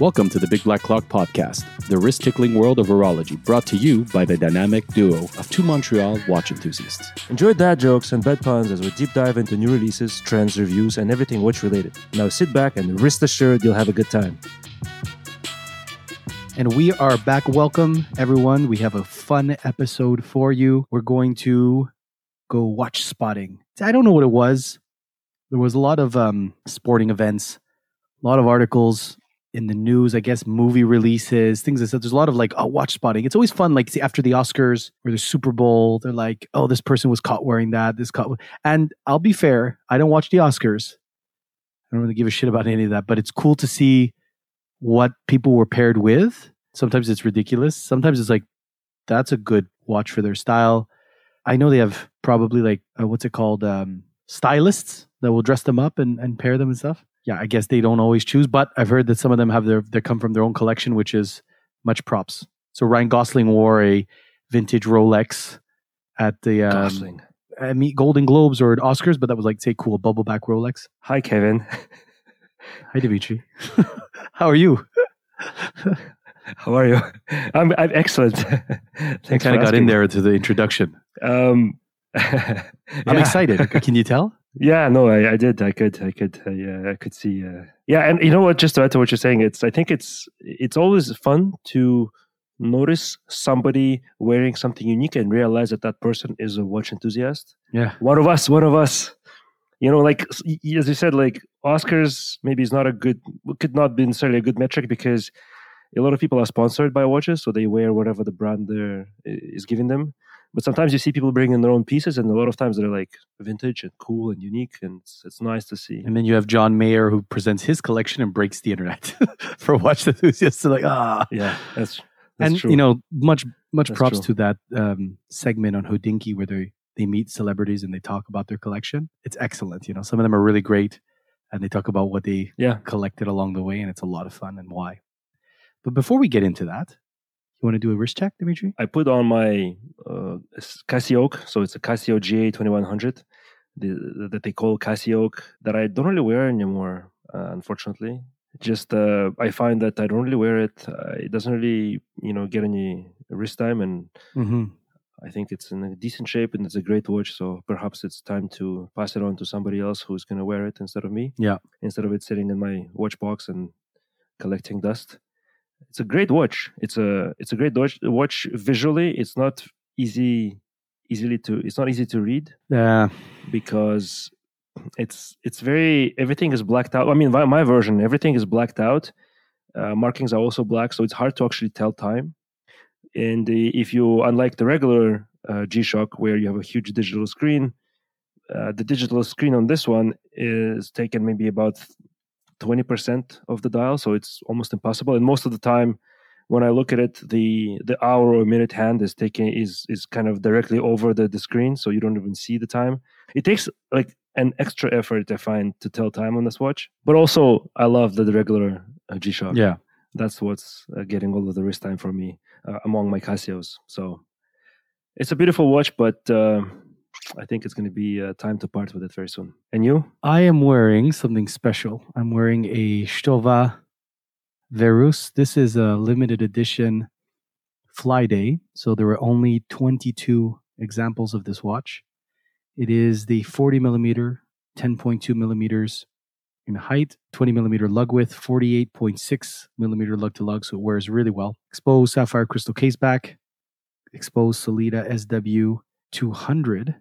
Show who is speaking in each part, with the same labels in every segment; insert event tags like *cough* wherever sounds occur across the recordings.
Speaker 1: Welcome to the Big Black Clock podcast, the wrist tickling world of horology, brought to you by the dynamic duo of two Montreal watch enthusiasts.
Speaker 2: Enjoy dad jokes and bed puns as we deep dive into new releases, trends, reviews, and everything watch related. Now sit back and rest assured you'll have a good time.
Speaker 3: And we are back. Welcome, everyone. We have a fun episode for you. We're going to go watch spotting. I don't know what it was. There was a lot of um, sporting events, a lot of articles in the news, I guess, movie releases, things like that. There's a lot of like, oh, watch spotting. It's always fun, like, see, after the Oscars or the Super Bowl, they're like, oh, this person was caught wearing that. This caught. And I'll be fair, I don't watch the Oscars. I don't really give a shit about any of that, but it's cool to see what people were paired with. Sometimes it's ridiculous. Sometimes it's like, that's a good watch for their style. I know they have probably like, uh, what's it called? Um, stylists that will dress them up and, and pair them and stuff yeah, I guess they don't always choose, but I've heard that some of them have their they come from their own collection, which is much props. So Ryan Gosling wore a vintage Rolex at the um,
Speaker 2: Gosling.
Speaker 3: I mean Golden Globes or Oscars, but that was like say cool bubble back Rolex.
Speaker 2: Hi, Kevin. *laughs*
Speaker 3: Hi, Dimitri. *laughs* How are you? *laughs*
Speaker 2: How are you? I'm, I'm excellent.
Speaker 3: I kind of got in there to the introduction. Um,
Speaker 2: yeah.
Speaker 3: I'm excited. Can you tell?
Speaker 2: Yeah, no, I, I did. I could, I could, uh, yeah, I could see. Uh, yeah, and you know what? Just to add to what you're saying, it's. I think it's it's always fun to notice somebody wearing something unique and realize that that person is a watch enthusiast.
Speaker 3: Yeah,
Speaker 2: one of us, one of us. You know, like as you said, like Oscars maybe is not a good, could not be necessarily a good metric because a lot of people are sponsored by watches, so they wear whatever the brand there is giving them. But sometimes you see people bringing their own pieces, and a lot of times they're like vintage and cool and unique, and it's, it's nice to see.
Speaker 3: And then you have John Mayer who presents his collection and breaks the internet *laughs* for watch enthusiasts. Like, ah,
Speaker 2: yeah, that's, that's
Speaker 3: and
Speaker 2: true.
Speaker 3: you know, much much
Speaker 2: That's
Speaker 3: props
Speaker 2: true.
Speaker 3: to that um, segment on Hodinkee where they they meet celebrities and they talk about their collection. It's excellent. You know, some of them are really great, and they talk about what they
Speaker 2: yeah,
Speaker 3: collected along the way, and it's a lot of fun and why. But before we get into that, you want to do a wrist check, Dimitri?
Speaker 2: I put on my uh, Casio, so it's a Casio GA twenty one hundred that they call CasiOak that I don't really wear anymore, uh, unfortunately. Just uh, I find that I don't really wear it. Uh, it doesn't really, you know, get any wrist time, and
Speaker 3: Mm-hmm.
Speaker 2: I think it's in a decent shape and it's a great watch. So perhaps it's time to pass it on to somebody else who's going to wear it instead of me.
Speaker 3: Yeah.
Speaker 2: Instead of it sitting in my watch box and collecting dust. It's a great watch. It's a it's a great watch. Watch visually, it's not easy easily to it's not easy to read
Speaker 3: Yeah.
Speaker 2: because it's it's very everything is blacked out. I mean, my, my version everything is blacked out. Uh, markings are also black, so it's hard to actually tell time. And the, if you unlike the regular uh, G-Shock where you have a huge digital screen, uh, the digital screen on this one is taken maybe about 20% of the dial, so it's almost impossible. And most of the time, when I look at it, the the hour or minute hand is taking is is kind of directly over the, the screen, so you don't even see the time. It takes like an extra effort I find to tell time on this watch, but also I love the, the regular uh, G Shock.
Speaker 3: Yeah.
Speaker 2: that's what's uh, getting all of the wrist time for me uh, among my Casios. So it's a beautiful watch, but uh, I think it's going to be uh, time to part with it very soon. And you?
Speaker 3: I am wearing something special. I'm wearing a Stowa Verus. This is a limited edition Fly Day. So there were only 22 examples of this watch. It is the 40 millimeter, 10.2 millimeters in height, 20 millimeter lug width, 48.6 millimeter lug to lug. So it wears really well. Exposed sapphire crystal case back, exposed Sellita SW 200.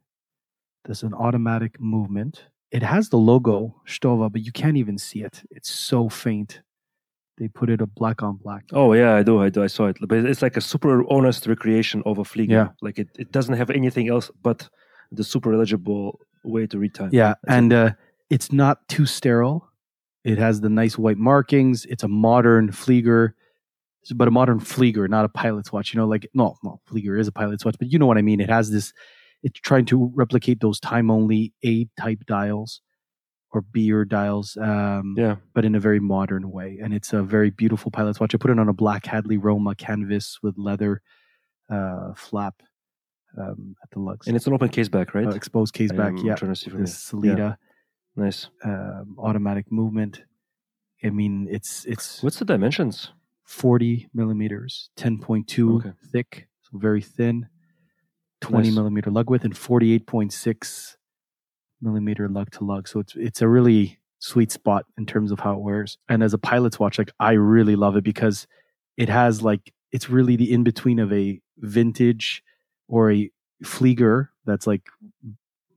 Speaker 3: There's an automatic movement. It has the logo Stowa, but you can't even see it. It's so faint. They put it a black on black.
Speaker 2: Oh yeah, I do, I do, I saw it. But it's like a super honest recreation of a Flieger.
Speaker 3: Yeah.
Speaker 2: like it, it doesn't have anything else but the super eligible way to read time.
Speaker 3: Yeah,
Speaker 2: That's
Speaker 3: and uh, it's not too sterile. It has the nice white markings. It's a modern Flieger, but a modern Flieger, not a pilot's watch. You know, like no, no, Flieger is a pilot's watch, but you know what I mean. It has this. It's trying to replicate those time only A type dials or B-Uhr dials, um,
Speaker 2: yeah.
Speaker 3: but in a very modern way. And it's a very beautiful pilot's watch. I put it on a black Hadley Roma canvas with leather uh, flap um, at the lugs.
Speaker 2: And it's an open case back, right?
Speaker 3: Uh, exposed case back, yeah.
Speaker 2: trying to see from here.
Speaker 3: Sellita
Speaker 2: Nice.
Speaker 3: um, automatic movement. I mean, it's it's
Speaker 2: What's the dimensions?
Speaker 3: 40 millimeters, 10.2
Speaker 2: Okay.
Speaker 3: thick, so very thin, 20
Speaker 2: Nice.
Speaker 3: millimeter lug width, and 48.6 millimeter lug to lug. So it's it's a really sweet spot in terms of how it wears. And as a pilot's watch, like I really love it because it has like it's really the in between of a vintage or a Flieger that's like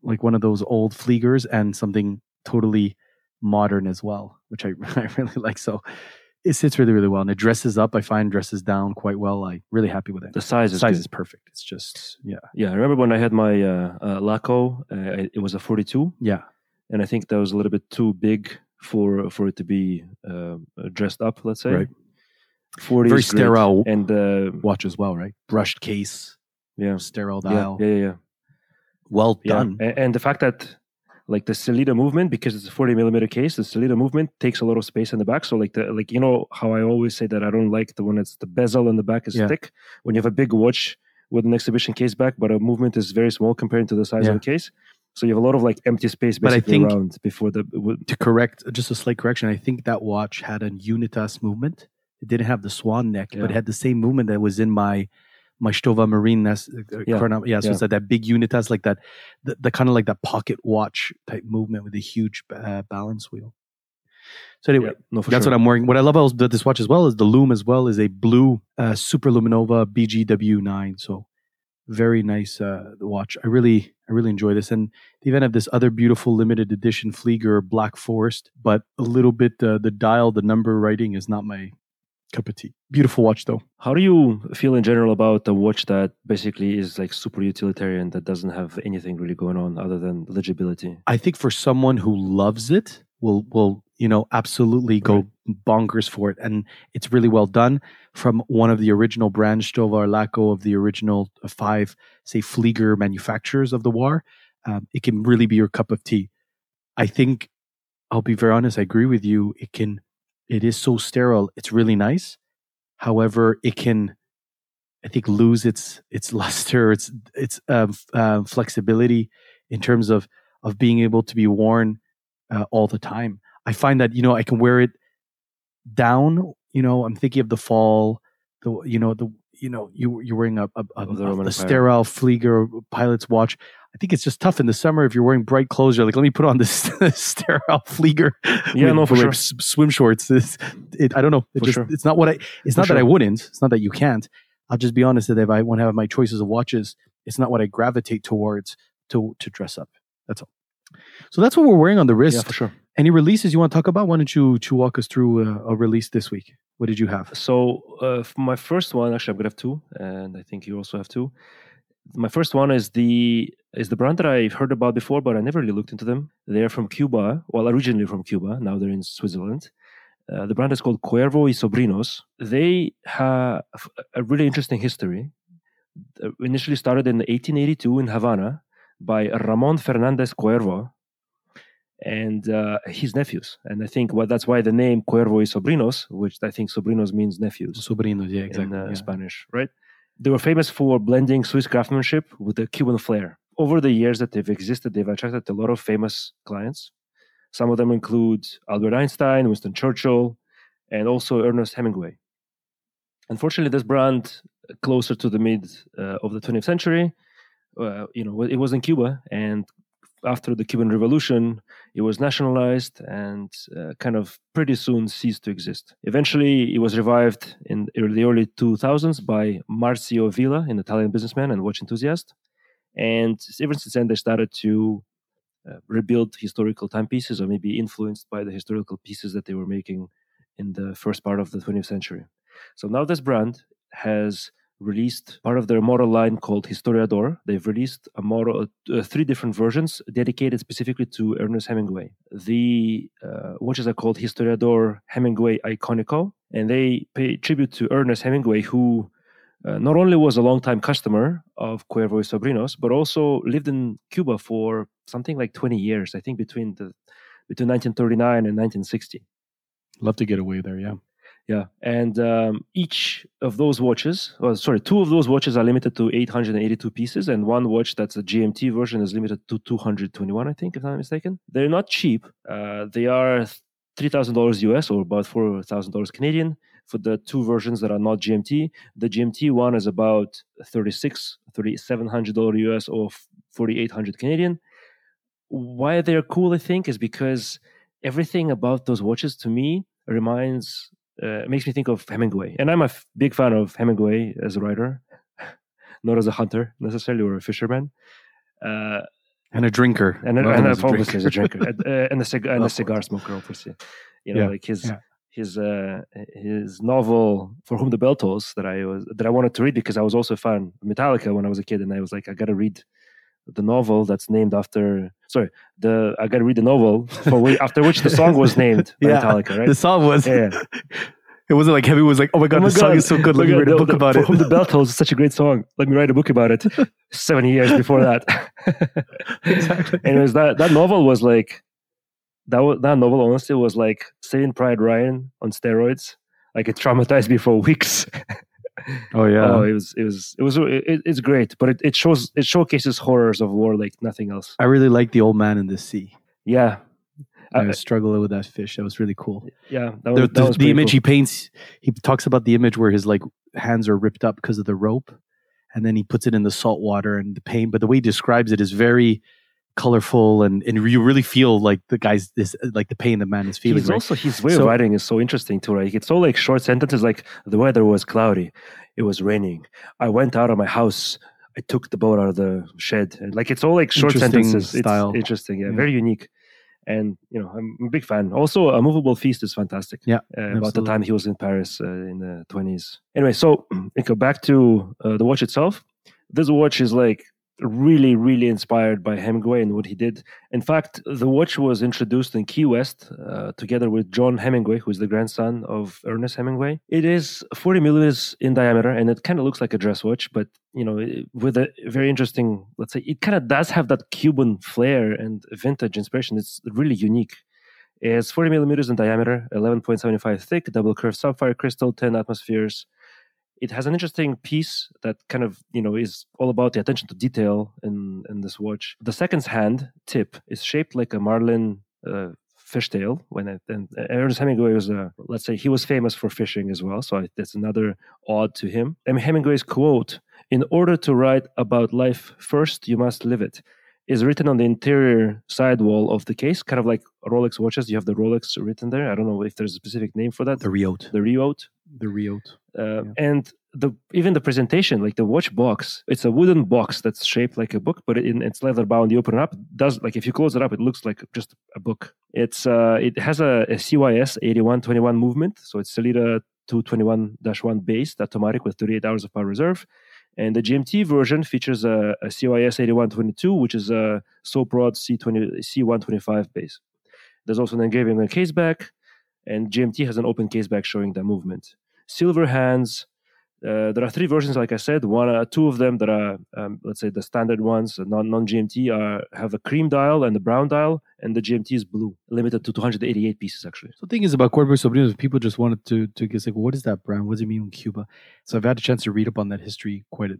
Speaker 3: like one of those old Fliegers and something totally modern as well, which I, *laughs* I really like. So it sits really, really well. And it dresses up, I find dresses down quite well. I'm really happy with it.
Speaker 2: The size is
Speaker 3: size
Speaker 2: good.
Speaker 3: is perfect. It's just, yeah.
Speaker 2: Yeah, I remember when I had my uh, uh, Laco. Uh, it was a 42,
Speaker 3: Yeah.
Speaker 2: and I think that was a little bit too big for for it to be uh, dressed up. Let's say.
Speaker 3: Right.
Speaker 2: 40
Speaker 3: Very sterile
Speaker 2: and uh,
Speaker 3: watch as well, right? Brushed case,
Speaker 2: yeah,
Speaker 3: sterile dial.
Speaker 2: yeah, yeah, yeah.
Speaker 3: Well
Speaker 2: Yeah.
Speaker 3: done.
Speaker 2: And, the fact that like the Sellita movement, because it's a 40 millimeter case, the Sellita movement takes a lot of space in the back. So like the like you know how I always say that I don't like the one that's the bezel in the back is
Speaker 3: Yeah.
Speaker 2: thick. When you have a big watch with an exhibition case back, but a movement is very small compared to the size
Speaker 3: Yeah.
Speaker 2: of the case. So you have a lot of like empty space
Speaker 3: But I
Speaker 2: basically
Speaker 3: think-
Speaker 2: around before the w-
Speaker 3: To correct, just a slight correction, I think that watch had a Unitas movement. It didn't have the swan neck, but it had the same movement that was in my my Stowa Marine. That's, uh,
Speaker 2: Yeah.
Speaker 3: chrono- yeah. So
Speaker 2: Yeah.
Speaker 3: it's like that big Unitas, like that, the, the kind of like that pocket watch type movement with a huge uh, balance wheel. So anyway,
Speaker 2: yeah, no,
Speaker 3: That's
Speaker 2: sure.
Speaker 3: what I'm wearing. What I love about this watch as well is the loom as well is a blue uh, Super Luminova BGW9. So very nice uh, watch. I really I really enjoy this. And they even have this other beautiful limited edition Flieger Black Forest, but a little bit uh, the dial, the number writing is not my cup of tea. Beautiful watch though.
Speaker 2: How do you feel in general about a watch that basically is like super utilitarian that doesn't have anything really going on other than legibility?
Speaker 3: I think for someone who loves it, will will you know absolutely go bonkers for it, and it's really well done from one of the original brands Stovar Laco of the original five, say Flieger manufacturers of the war. Um, it can really be your cup of tea. I think I'll be very honest. I agree with you. It can. It is so sterile. It's really nice. However, it can. I think lose its its *laughs* luster, its its uh, flexibility in terms of of being able to be worn uh, all the time. I find that you know I can wear it down. You know, I'm thinking of the fall. The you know the you know you you're wearing a a, a,
Speaker 2: the
Speaker 3: a- a sterile Flieger pilot's watch. I think it's just tough in the summer if you're wearing bright clothes. You're like, let me put on this *laughs* sterile Flieger.
Speaker 2: Yeah, no, for sure.
Speaker 3: swim shorts. It's, it, I don't know. It just
Speaker 2: sure.
Speaker 3: it's not what I. It's
Speaker 2: For
Speaker 3: not that I wouldn't. It's not that you can't. I'll just be honest that if I want to have my choices of watches, it's not what I gravitate towards to to dress up. That's all. So that's what we're wearing on the wrist.
Speaker 2: Yeah, for sure.
Speaker 3: Any releases you want to talk about? Why don't you, you walk us through uh, a, a release this week? What did you have?
Speaker 2: So uh, my first one, actually, I'm gonna have two, and I think you also have two. My first one is the is the brand that I've heard about before, but I never really looked into them. They're from Cuba, well, originally from Cuba. Now they're in Switzerland. Uh, the brand is called Cuervo y Sobrinos. They have a really interesting history. Initially started in 1882 in Havana by Ramon Fernandez Cuervo and uh, his nephews. And I think well, that's why the name Cuervo y Sobrinos, which I think Sobrinos means nephews
Speaker 3: Sobrinos, yeah,
Speaker 2: in
Speaker 3: exactly.
Speaker 2: uh,
Speaker 3: yeah.
Speaker 2: Spanish, right? They were famous for blending Swiss craftsmanship with the Cuban flair. Over the years that they've existed, they've attracted a lot of famous clients. Some of them include Albert Einstein, Winston Churchill, and also Ernest Hemingway. Unfortunately, this brand, closer to the mid uh, of the 20th century, uh, you know, it was in Cuba, and after the Cuban Revolution, it was nationalized and uh, kind of pretty soon ceased to exist. Eventually, it was revived in the early 2000s by Marzio Villa, an Italian businessman and watch enthusiast. And ever since then, they started to uh, rebuild historical timepieces or maybe influenced by the historical pieces that they were making in the first part of the 20th century. So now this brand has released part of their model line called Historiador. They've released a model, uh, three different versions dedicated specifically to Ernest Hemingway. The uh, watches are called Historiador Hemingway Iconico, and they pay tribute to Ernest Hemingway, who uh, not only was a longtime customer of Cuervo y Sobrinos, but also lived in Cuba for something like 20 years, I think between the between 1939 and 1960.
Speaker 3: Love to get away there, yeah.
Speaker 2: Yeah, and um, each of those watches, well, sorry, two of those watches are limited to 882 pieces, and one watch that's a GMT version is limited to 221, I think, if I'm not mistaken. They're not cheap. Uh, they are three thousand dollars US or about four thousand dollars Canadian for the two versions that are not GMT. The GMT one is about 36, 3700 dollar US or 4800 Canadian. Why they're cool, I think, is because everything about those watches to me reminds uh, makes me think of Hemingway, and I'm a f- big fan of Hemingway as a writer, *laughs* not as a hunter necessarily or a fisherman. Uh,
Speaker 3: and a drinker,
Speaker 2: and, a, and a, obviously as a drinker, and, uh, and a, cig- and a cigar smoker, obviously. You know,
Speaker 3: Yeah,
Speaker 2: like his
Speaker 3: yeah.
Speaker 2: his uh, his novel "For Whom the Bell Tolls" that I was that I wanted to read because I was also a fan of Metallica when I was a kid, and I was like, I got to read the novel that's named after. Sorry, the I got to read the novel for whi- after which the song was named *laughs*
Speaker 3: Yeah,
Speaker 2: Metallica, right?
Speaker 3: The song was.
Speaker 2: Yeah.
Speaker 3: It wasn't like Heavy was like, "Oh my god,
Speaker 2: Oh my
Speaker 3: the song is so good. Let
Speaker 2: oh
Speaker 3: me write a book
Speaker 2: the-
Speaker 3: about it."
Speaker 2: The Bell Tolls is such a great song. Let me write a book about it. *laughs* Seventy years before that. *laughs*
Speaker 3: exactly.
Speaker 2: Anyways, that that novel was like that. Was, that novel honestly was like Saving Private Ryan on steroids. Like it traumatized me for weeks.
Speaker 3: Oh yeah.
Speaker 2: Oh, it was it was it was it, it's great, but it, it shows it showcases horrors of war like nothing else.
Speaker 3: I really like the old man in the sea.
Speaker 2: Yeah,
Speaker 3: I
Speaker 2: I-
Speaker 3: was struggling with that fish. That was really cool.
Speaker 2: yeah. That
Speaker 3: The,
Speaker 2: was, that was
Speaker 3: the image
Speaker 2: cool.
Speaker 3: he paints, he talks about the image where his like hands are ripped up because of the rope, and then he puts it in the salt water and the pain. But the way he describes it is very colorful, and and you really feel like the guy's this like the pain the man is feeling.
Speaker 2: He's
Speaker 3: right?
Speaker 2: also his way
Speaker 3: So-
Speaker 2: of writing is so interesting too, right? It's all like short sentences, like the weather was cloudy, it was raining. I went out of my house. I took the boat out of the shed. And like it's all like short sentences.
Speaker 3: style.
Speaker 2: It's interesting, yeah,
Speaker 3: Yeah.
Speaker 2: very unique. And you know, I'm a big fan. Also, a movable feast is fantastic.
Speaker 3: Yeah,
Speaker 2: uh, about the time he was in Paris uh, in the 20s. Anyway, so *clears throat* go back to uh, the watch itself. This watch is like really, really inspired by Hemingway and what he did. In fact, the watch was introduced in Key West uh, together with John Hemingway, who's the grandson of Ernest Hemingway. It is 40 millimeters in diameter, and it kind of looks like a dress watch, but you know, with a very interesting, let's say, it kind of does have that Cuban flair and vintage inspiration. It's really unique. It's 40 millimeters in diameter, 11.75 thick, double curved sapphire crystal, 10 atmospheres. It has an interesting piece that kind of, you know, is all about the attention to detail in, in this watch. The second hand tip is shaped like a marlin uh, fishtail. When it, and Ernest Hemingway was, a, let's say, he was famous for fishing as well. So I, that's another odd to him. And Hemingway's quote, in order to write about life first, you must live it is written on the interior sidewall of the case, kind of like Rolex watches. You have the Rolex written there. I don't know if there's a specific name for that.
Speaker 3: the rehaut,
Speaker 2: The rehaut.
Speaker 3: the rehaut.
Speaker 2: Uh,
Speaker 3: Yeah.
Speaker 2: And the even the presentation, like the watch box, it's a wooden box that's shaped like a book, but in it's leather bound. You open it up, does like if you close it up, it looks like just a book. It's uh, it has a, a CYS 8121 movement, so it's Sellita 221-1 based automatic with 38 hours of power reserve. And the GMT version features a, a CYS 8122, which is a Soprod C20, C125 base. There's also an engraving on the case back, and GMT has an open case back showing that movement. Silver hands. Uh, there are three versions, like I said. One, uh, two of them that are, um, let's say, the standard ones, uh, non non GMT, are have a cream dial and a brown dial, and the GMT is blue, limited to 288 pieces actually.
Speaker 3: So the thing is about Cuervo y Sobrinos, people just wanted to to get like, what is that brand? What does it mean in Cuba? So I've had a chance to read up on that history quite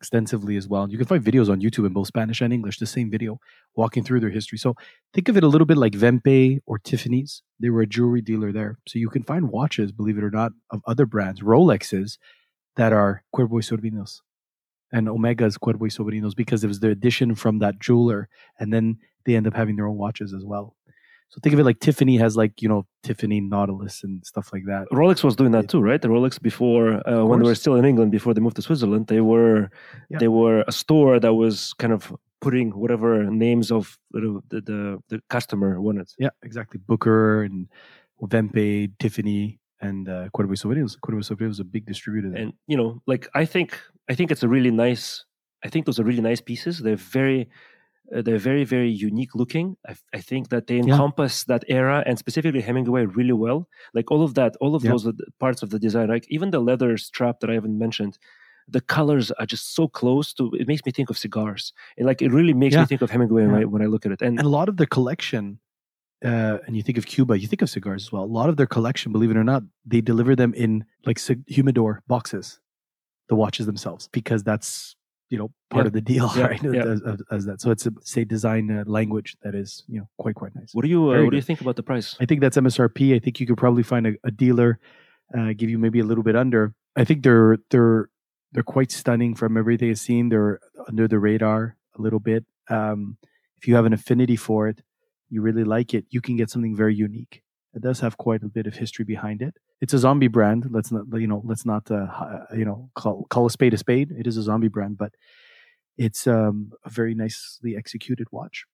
Speaker 3: extensively as well. You can find videos on YouTube in both Spanish and English, the same video walking through their history. So think of it a little bit like Wempe or Tiffany's. They were a jewelry dealer there. So you can find watches, believe it or not, of other brands, Rolexes, that are Cuervo y Sobrinos. And Omega's Cuervo y Sobrinos because it was the addition from that jeweler. And then they end up having their own watches as well. So think of it like Tiffany has like, you know, Tiffany Nautilus and stuff like that.
Speaker 2: Rolex was doing that too, right? The Rolex before, uh, when they were still in England, before they moved to Switzerland, they were
Speaker 3: Yeah.
Speaker 2: they were a store that was kind of putting whatever names of the the, the, the customer wanted.
Speaker 3: Yeah, exactly. Booker and Vempe, Tiffany, and uh, Cuervo Sobrinos. Cuervo Sobrinos is a big distributor there.
Speaker 2: and you know like i think i think it's a really nice i think those are really nice pieces they're very uh, they're very very unique looking I, I think that they
Speaker 3: Yeah.
Speaker 2: encompass that era and specifically hemingway really well like all of that all of
Speaker 3: Yeah.
Speaker 2: those parts of the design like even the leather strap that i haven't mentioned the colors are just so close to it makes me think of cigars and like it really makes
Speaker 3: Yeah.
Speaker 2: me think of hemingway when, I, when i look at it and
Speaker 3: and a lot of the collection, uh, and you think of Cuba, you think of cigars as well. A lot of their collection, believe it or not, they deliver them in like humidor boxes, the watches themselves, because that's you know part
Speaker 2: Yeah.
Speaker 3: of the deal, *laughs*
Speaker 2: Yeah,
Speaker 3: right?
Speaker 2: yeah.
Speaker 3: As, as- as that, so it's a say design uh, language that is you know quite quite nice.
Speaker 2: What do you uh, What do you think about the price?
Speaker 3: I think that's MSRP. I think you could probably find a, a dealer uh, give you maybe a little bit under. I think they're they're they're quite stunning from everything I've seen. They're under the radar a little bit. Um, if you have an affinity for it, you really like it, you can get something very unique. It does have quite a bit of history behind it. It's a zombie brand. Let's not you know let's not uh, you know call call a spade a spade. It is a zombie brand, but it's um, a very nicely executed watch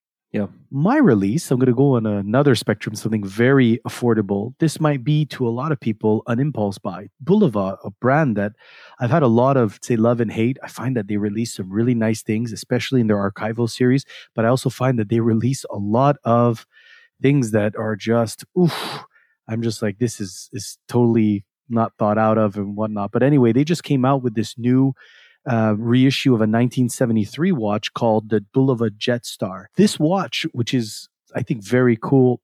Speaker 3: my release, I'm going to go on another spectrum, something very affordable. This might be to a lot of people an impulse buy. Bulova, a brand that I've had a lot of, say, love and hate. I find that they release some really nice things, especially in their archival series. But I also find that they release a lot of things that are just, oof. I'm just like, this is is totally not thought out of and whatnot. But anyway, they just came out with this new uh, reissue of a 1973 watch called the Bulova Jet Star. This watch, which is I think very cool,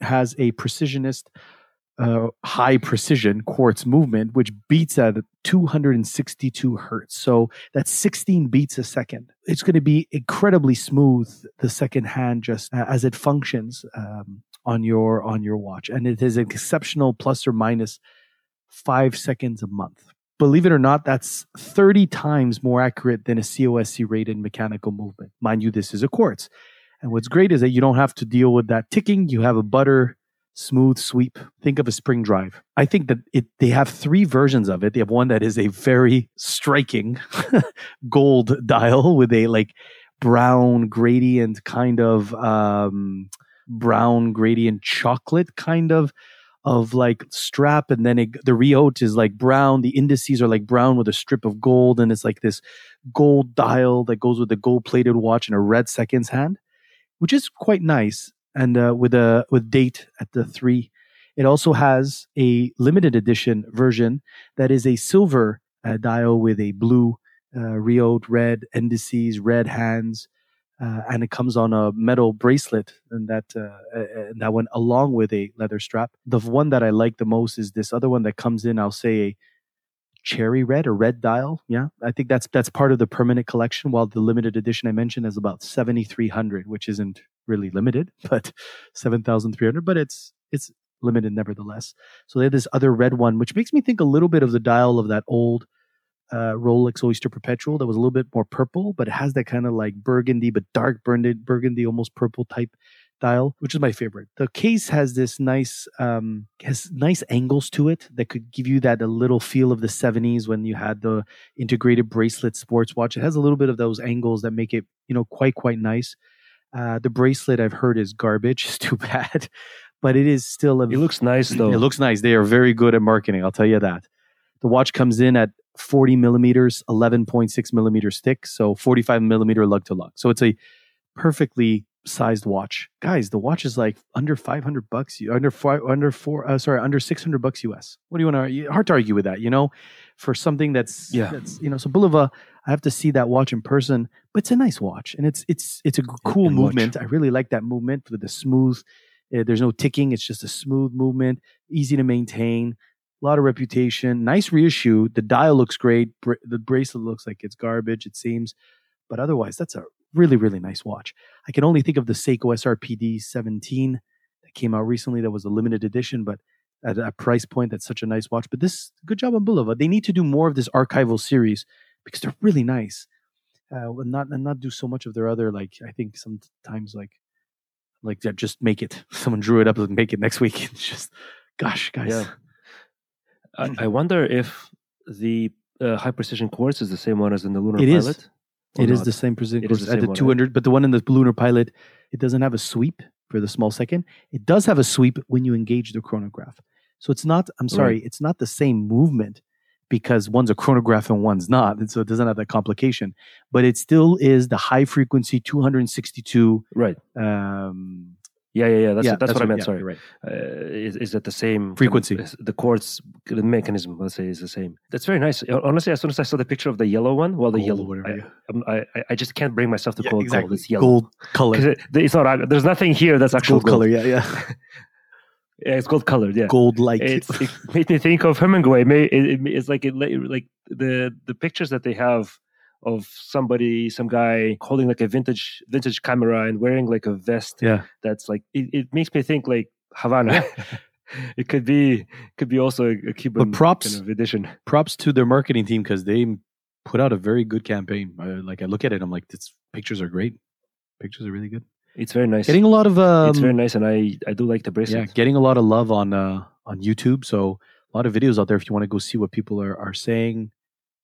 Speaker 3: has a precisionist, uh, high precision quartz movement, which beats at 262 hertz. So that's 16 beats a second. It's going to be incredibly smooth the second hand just uh, as it functions um, on your on your watch, and it is an exceptional plus or minus five seconds a month believe it or not, that's 30 times more accurate than a COSC rated mechanical movement. Mind you, this is a quartz. And what's great is that you don't have to deal with that ticking. You have a butter smooth sweep. Think of a spring drive. I think that it they have three versions of it. They have one that is a very striking *laughs* gold dial with a like brown gradient kind of um brown gradient chocolate kind of of like strap and then it, the rehaut is like brown the indices are like brown with a strip of gold and it's like this gold dial that goes with the gold plated watch and a red seconds hand which is quite nice and uh, with a with date at the 3 it also has a limited edition version that is a silver uh, dial with a blue uh, rehaut red indices red hands uh, and it comes on a metal bracelet and that uh, that went along with a leather strap. The one that I like the most is this other one that comes in. I'll say a cherry red or red dial. Yeah, I think that's that's part of the permanent collection. While the limited edition I mentioned is about seventy three hundred, which isn't really limited, *laughs* but seven thousand three hundred. But it's it's limited nevertheless. So they have this other red one, which makes me think a little bit of the dial of that old uh, Rolex Oyster Perpetual that was a little bit more purple, but it has that kind of like burgundy, but dark burgundy, burgundy, almost purple type dial, which is my favorite. The case has this nice, um, has nice angles to it that could give you that a little feel of the 70s when you had the integrated bracelet sports watch. It has a little bit of those angles that make it, you know, quite, quite nice. Uh, the bracelet I've heard is garbage. *laughs* It's too bad, but it is still a
Speaker 2: It looks nice *clears throat* though.
Speaker 3: it looks nice. They are very good at marketing. I'll tell you that. The watch comes in at 40 millimeters, 11.6 millimeters thick, so 45 millimeter lug to lug. So it's a perfectly sized watch, guys. The watch is like under 500 bucks, under five, under four, uh, sorry, under 600 bucks US. What do you want to? Hard to argue with that, you know, for something that's
Speaker 2: Yeah.
Speaker 3: that's you know. So Bulova, I have to see that watch in person, but it's a nice watch, and it's it's it's a cool
Speaker 2: and watch.
Speaker 3: movement. I really like that movement with the smooth. Uh, there's no ticking. It's just a smooth movement, easy to maintain. A lot of reputation. Nice reissue. The dial looks great. Bra- the bracelet looks like it's garbage. It seems, but otherwise, that's a really really nice watch. I can only think of the Seiko SRPD 17 that came out recently. That was a limited edition, but at a price point, that's such a nice watch. But this, good job on Bulova. They need to do more of this archival series because they're really nice. Uh, and not and not do so much of their other like I think sometimes like like just make it. *laughs* Someone drew it up and make it next week. *laughs* It's just, gosh, guys.
Speaker 2: Yeah. I, I wonder if the uh, high precision quartz is the same one as in the lunar
Speaker 3: It is.
Speaker 2: pilot. or
Speaker 3: It is
Speaker 2: not.
Speaker 3: the same precision
Speaker 2: It
Speaker 3: course
Speaker 2: the
Speaker 3: at the
Speaker 2: one, right?
Speaker 3: 200, but the one in the Lunar Pilot, it doesn't have a sweep for the small second. It does have a sweep when you engage the chronograph. So it's not, I'm sorry, it's not the same movement because one's a chronograph and one's not. And so it doesn't have that complication, but it still is the high frequency 262.
Speaker 2: Right.
Speaker 3: Um,
Speaker 2: Yeah, yeah, yeah. That's
Speaker 3: yeah,
Speaker 2: that's, what I meant.
Speaker 3: yeah,
Speaker 2: Sorry.
Speaker 3: right.
Speaker 2: Uh, is is it the same
Speaker 3: Frequency.
Speaker 2: is- The quartz the mechanism, let's say, is the same. That's very nice. Honestly, as soon as I saw the picture of the yellow one, well, the
Speaker 3: Gold,
Speaker 2: yellow,
Speaker 3: whatever,
Speaker 2: I. I, I, just can't bring myself to
Speaker 3: Yeah,
Speaker 2: call it gold. It's yellow.
Speaker 3: Gold color.
Speaker 2: it, it's not. There's nothing here that's actual
Speaker 3: Gold color. Yeah. Yeah. *laughs*
Speaker 2: Yeah, it's gold colored. Yeah.
Speaker 3: Gold like. *laughs*
Speaker 2: it made me think of Hemingway. It, it, it's like it, like the the pictures that they have of somebody, some guy holding like a vintage vintage camera and wearing like a vest.
Speaker 3: Yeah.
Speaker 2: That's like it, it makes me think like Havana. *laughs* it could be could be also a, Cuban
Speaker 3: props-
Speaker 2: kind of edition.
Speaker 3: Props to their marketing team because they put out a very good campaign. I, like I look at it, I'm like, this pictures are great. Pictures are really good.
Speaker 2: It's very nice.
Speaker 3: Getting a lot of um,
Speaker 2: it's very nice, and I I do like the bracelet.
Speaker 3: yeah, getting a lot of love on uh, on YouTube. So a lot of videos out there if you want to go see what people are, are saying,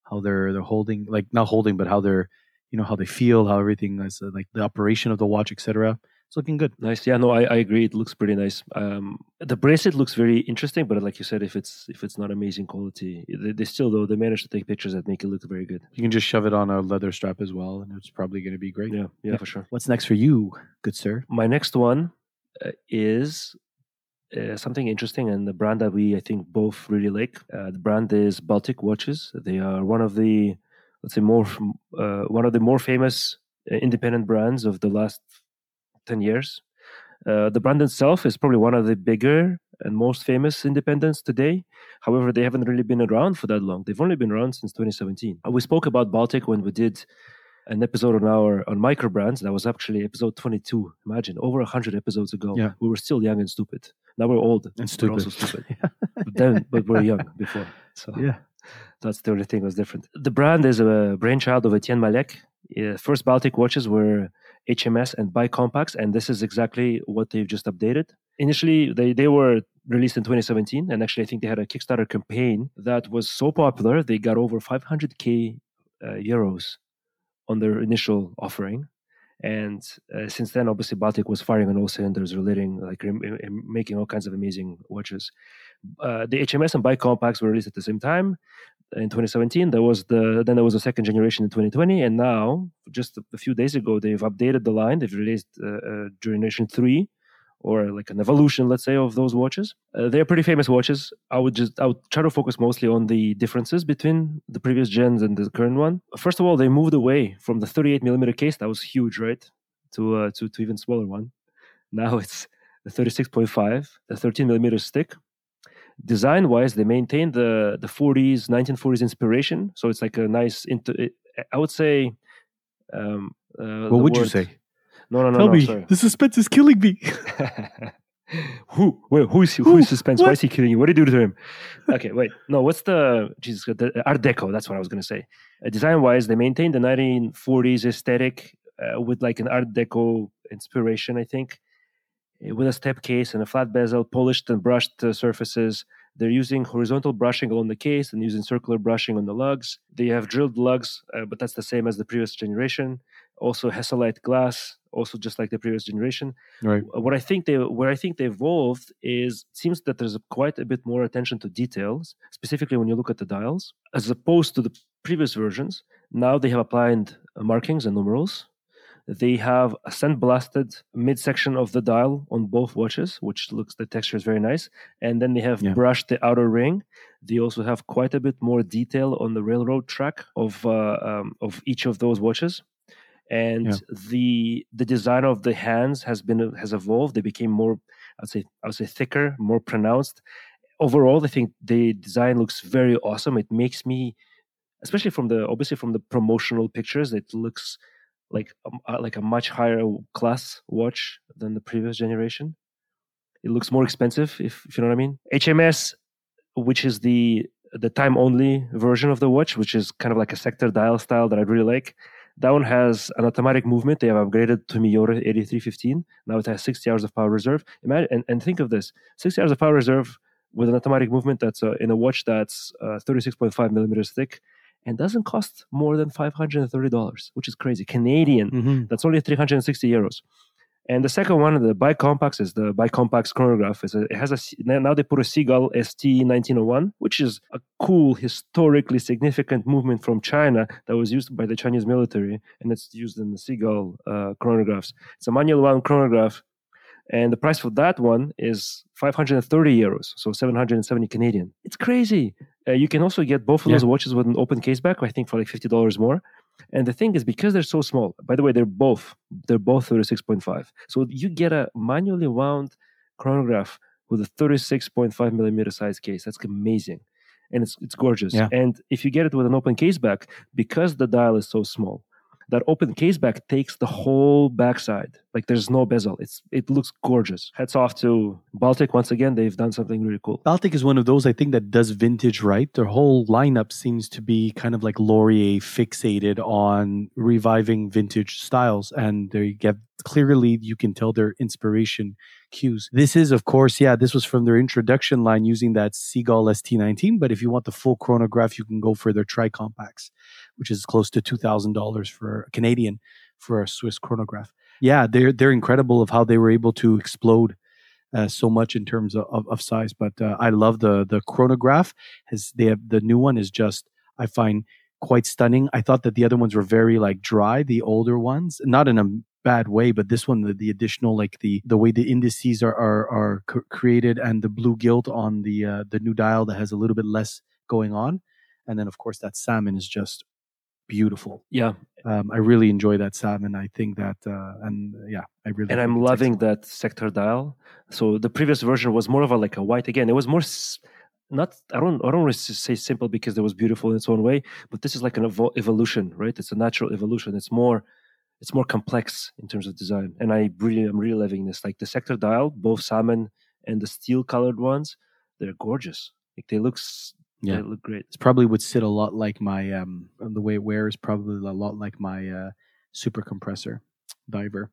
Speaker 3: how they're they're holding, like not holding, but how they're you know how they feel, how everything is uh, like the operation of the watch, etc. It's looking good.
Speaker 2: Nice. Yeah, no, I, I agree. It looks pretty nice. Um, the bracelet looks very interesting, but like you said, if it's if it's not amazing quality, they, they still though they manage to take pictures that make it look very good.
Speaker 3: You can just shove it on a leather strap as well, and it's probably going to be great.
Speaker 2: Yeah, yeah,
Speaker 3: Yeah.
Speaker 2: for sure.
Speaker 3: What's next for you, good sir?
Speaker 2: My next one uh, is uh, something interesting and the brand that we I think both really like. Uh, the brand is Baltic Watches. They are one of the let's say more uh, one of the more famous uh, independent brands of the last ten years. Uh, the brand itself is probably one of the bigger and most famous independents today. However, they haven't really been around for that long. They've only been around since 2017. Uh, We spoke about Baltic when we did an episode on our on micro brands. That was actually episode 22. Imagine over 100 episodes ago.
Speaker 3: Yeah.
Speaker 2: We were still young and stupid. Now we're old
Speaker 3: And
Speaker 2: We're also stupid. *laughs* but then, but we're young *laughs* before. So
Speaker 3: yeah.
Speaker 2: that's the only thing was different. The brand is a brainchild of Etienne Malec. Yeah, first Baltic watches were HMS and Bicompax, and this is exactly what they've just updated. Initially, they, they were released in 2017, and actually, I think they had a Kickstarter campaign that was so popular they got over 500k uh, euros on their initial offering. And uh, since then, obviously, Baltic was firing on all cylinders, relating like rem- em- making all kinds of amazing watches. Uh, the HMS and Bicompax were released at the same time in 2017 there was the then there was a second generation in 2020 and now just a few days ago they've updated the line they've released uh, uh, generation 3 or like an evolution let's say of those watches. Uh, they're pretty famous watches. I would just i would try to focus mostly on the differences between the previous gens and the current one. First of all they moved away from the 38 millimeter case that was huge right to uh, to, to even smaller one. Now it's the 36.5 the 13 millimeter stick. Design wise they maintain the the 40s 1940s inspiration so it's like a nice into i would say um uh,
Speaker 3: What would you say?
Speaker 2: No no no
Speaker 3: Tell
Speaker 2: no
Speaker 3: me.
Speaker 2: sorry.
Speaker 3: The suspense is killing me. *laughs*
Speaker 2: who? Wait who is who
Speaker 3: Who?
Speaker 2: is suspense? Why
Speaker 3: What?
Speaker 2: is he killing you? What did you do to him? Okay wait. No what's the jesus the art deco that's what i was going to say. Uh, design wise they maintain the 1940s aesthetic uh, with like an art deco inspiration i think. Uh, with a step case and a flat bezel polished and brushed uh, surfaces. They're using horizontal brushing on the case and using circular brushing on the lugs. They have drilled lugs uh, but that's the same as the previous generation. Also Hesalite glass also just like the previous generation
Speaker 3: right.
Speaker 2: what I think they where I think they evolved is seems that there's quite a bit more attention to details, specifically when you look at the dials, as opposed to the previous versions. Now they have applied uh, markings and numerals. They have a sandblasted midsection of the dial on both watches, which looks the texture is very nice. And then they have
Speaker 3: Yeah.
Speaker 2: brushed the outer ring. They also have quite a bit more detail on the railroad track of uh, um, of each of those watches and
Speaker 3: Yeah.
Speaker 2: the the design of the hands has been has evolved. They became more i'd say i would say thicker more pronounced. Overall i think the design looks very awesome. It makes me especially from the obviously from the promotional pictures it looks like a, like a much higher class watch than the previous generation. It looks more expensive if, if you know what i mean. Hms which is the the time only version of the watch which is kind of like a sector dial style that i really like that one has an automatic movement. They have upgraded to Miyota 8315. Now it has 60 hours of power reserve. Imagine and, and think of this: 60 hours of power reserve with an automatic movement that's uh, in a watch that's uh, 36.5 millimeters thick and doesn't cost more than $530, which is crazy. Canadian.
Speaker 3: Mm-hmm.
Speaker 2: That's only 360 euros. And the second one, the Bicompax, is the Bicompax chronograph. A, it has a now they put a Seagull ST 1901, which is a cool, historically significant movement from China that was used by the Chinese military, and it's used in the Seagull uh, chronographs. It's a manual wound chronograph, and the price for that one is 530 euros, so 770 Canadian. It's crazy. Uh, you can also get both of those watches with an open case back, I think, for like fifty dollars more. And the thing is, because they're so small. By the way, they're both they're both 36.5. So you get a manually wound chronograph with a 36.5 millimeter size case. That's amazing. and it's it's gorgeous.
Speaker 3: Yeah.
Speaker 2: And if you get it with an open case back, because the dial is so small, that open case back takes the whole backside. Like there's no bezel. It's it looks gorgeous. Hats off to Baltic once again. They've done something really cool.
Speaker 3: Baltic is one of those I think that does vintage right. Their whole lineup seems to be kind of like Lorier fixated on reviving vintage styles, and they get clearly you can tell their inspiration cues. This is, of course, yeah, this was from their introduction line using that Seagull ST19. But if you want the full chronograph, you can go for their Tricompax, which is close to two thousand dollars for a Canadian for a Swiss chronograph. Yeah, they're they're incredible of how they were able to explode uh, so much in terms of, of, of size. But uh, I love the the chronograph. Has they have the new one is just I find quite stunning. I thought that the other ones were very like dry, the older ones, not in a bad way, but this one the, the additional like the the way the indices are are, are created and the blue gilt on the uh, the new dial that has a little bit less going on, and then of course that salmon is just beautiful.
Speaker 2: Yeah,
Speaker 3: Um, I really enjoy that salmon. I think that uh, and yeah, I really
Speaker 2: and I'm loving
Speaker 3: excellent.
Speaker 2: that sector dial. So the previous version was more of a like a white again. It was more not I don't I don't want to say simple because it was beautiful in its own way, but this is like an evo- evolution, right? It's a natural evolution. It's more it's more complex in terms of design, and I really I'm really loving this. Like the sector dial, both salmon and the steel colored ones, they're gorgeous. Like they look
Speaker 3: Yeah.
Speaker 2: they look great.
Speaker 3: It's probably would sit a lot like my um the way it wears probably a lot like my uh super compressor diver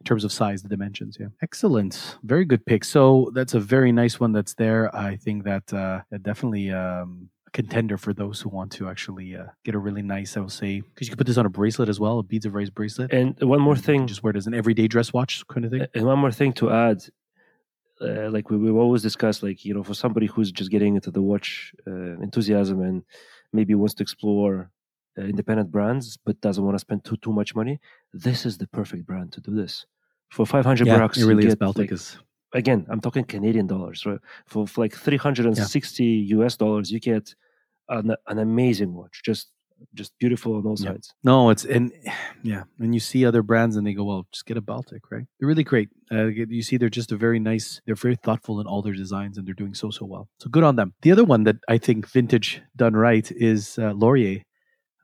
Speaker 3: in terms of size the dimensions yeah. Excellent. Very good pick. So that's a very nice one that's there. I think that uh that definitely um a contender for those who want to actually uh, get a really nice i will say because you can put this on a bracelet as well a beads of rice bracelet.
Speaker 2: And one more
Speaker 3: and you can
Speaker 2: thing,
Speaker 3: just wear it as an everyday dress watch kind of thing.
Speaker 2: And one more thing to add uh, like we, we've always discussed like you know for somebody who's just getting into the watch uh, enthusiasm and maybe wants to explore uh, independent brands but doesn't want to spend too too much money this is the perfect brand to do this. For 500
Speaker 3: yeah
Speaker 2: bucks
Speaker 3: it really
Speaker 2: you
Speaker 3: is
Speaker 2: get,
Speaker 3: baltic
Speaker 2: like,
Speaker 3: is
Speaker 2: again i'm talking canadian dollars right? For, for like 360 us dollars you get an, an amazing watch just just beautiful on all
Speaker 3: Yeah.
Speaker 2: sides
Speaker 3: No, it's and *sighs* yeah, and you see other brands and they go, well, just get a Baltic, right? They're really great. Uh, you see, they're just a very nice. They're very thoughtful in all their designs, and they're doing so so well. So good on them. The other one that I think vintage done right is uh, Lorier.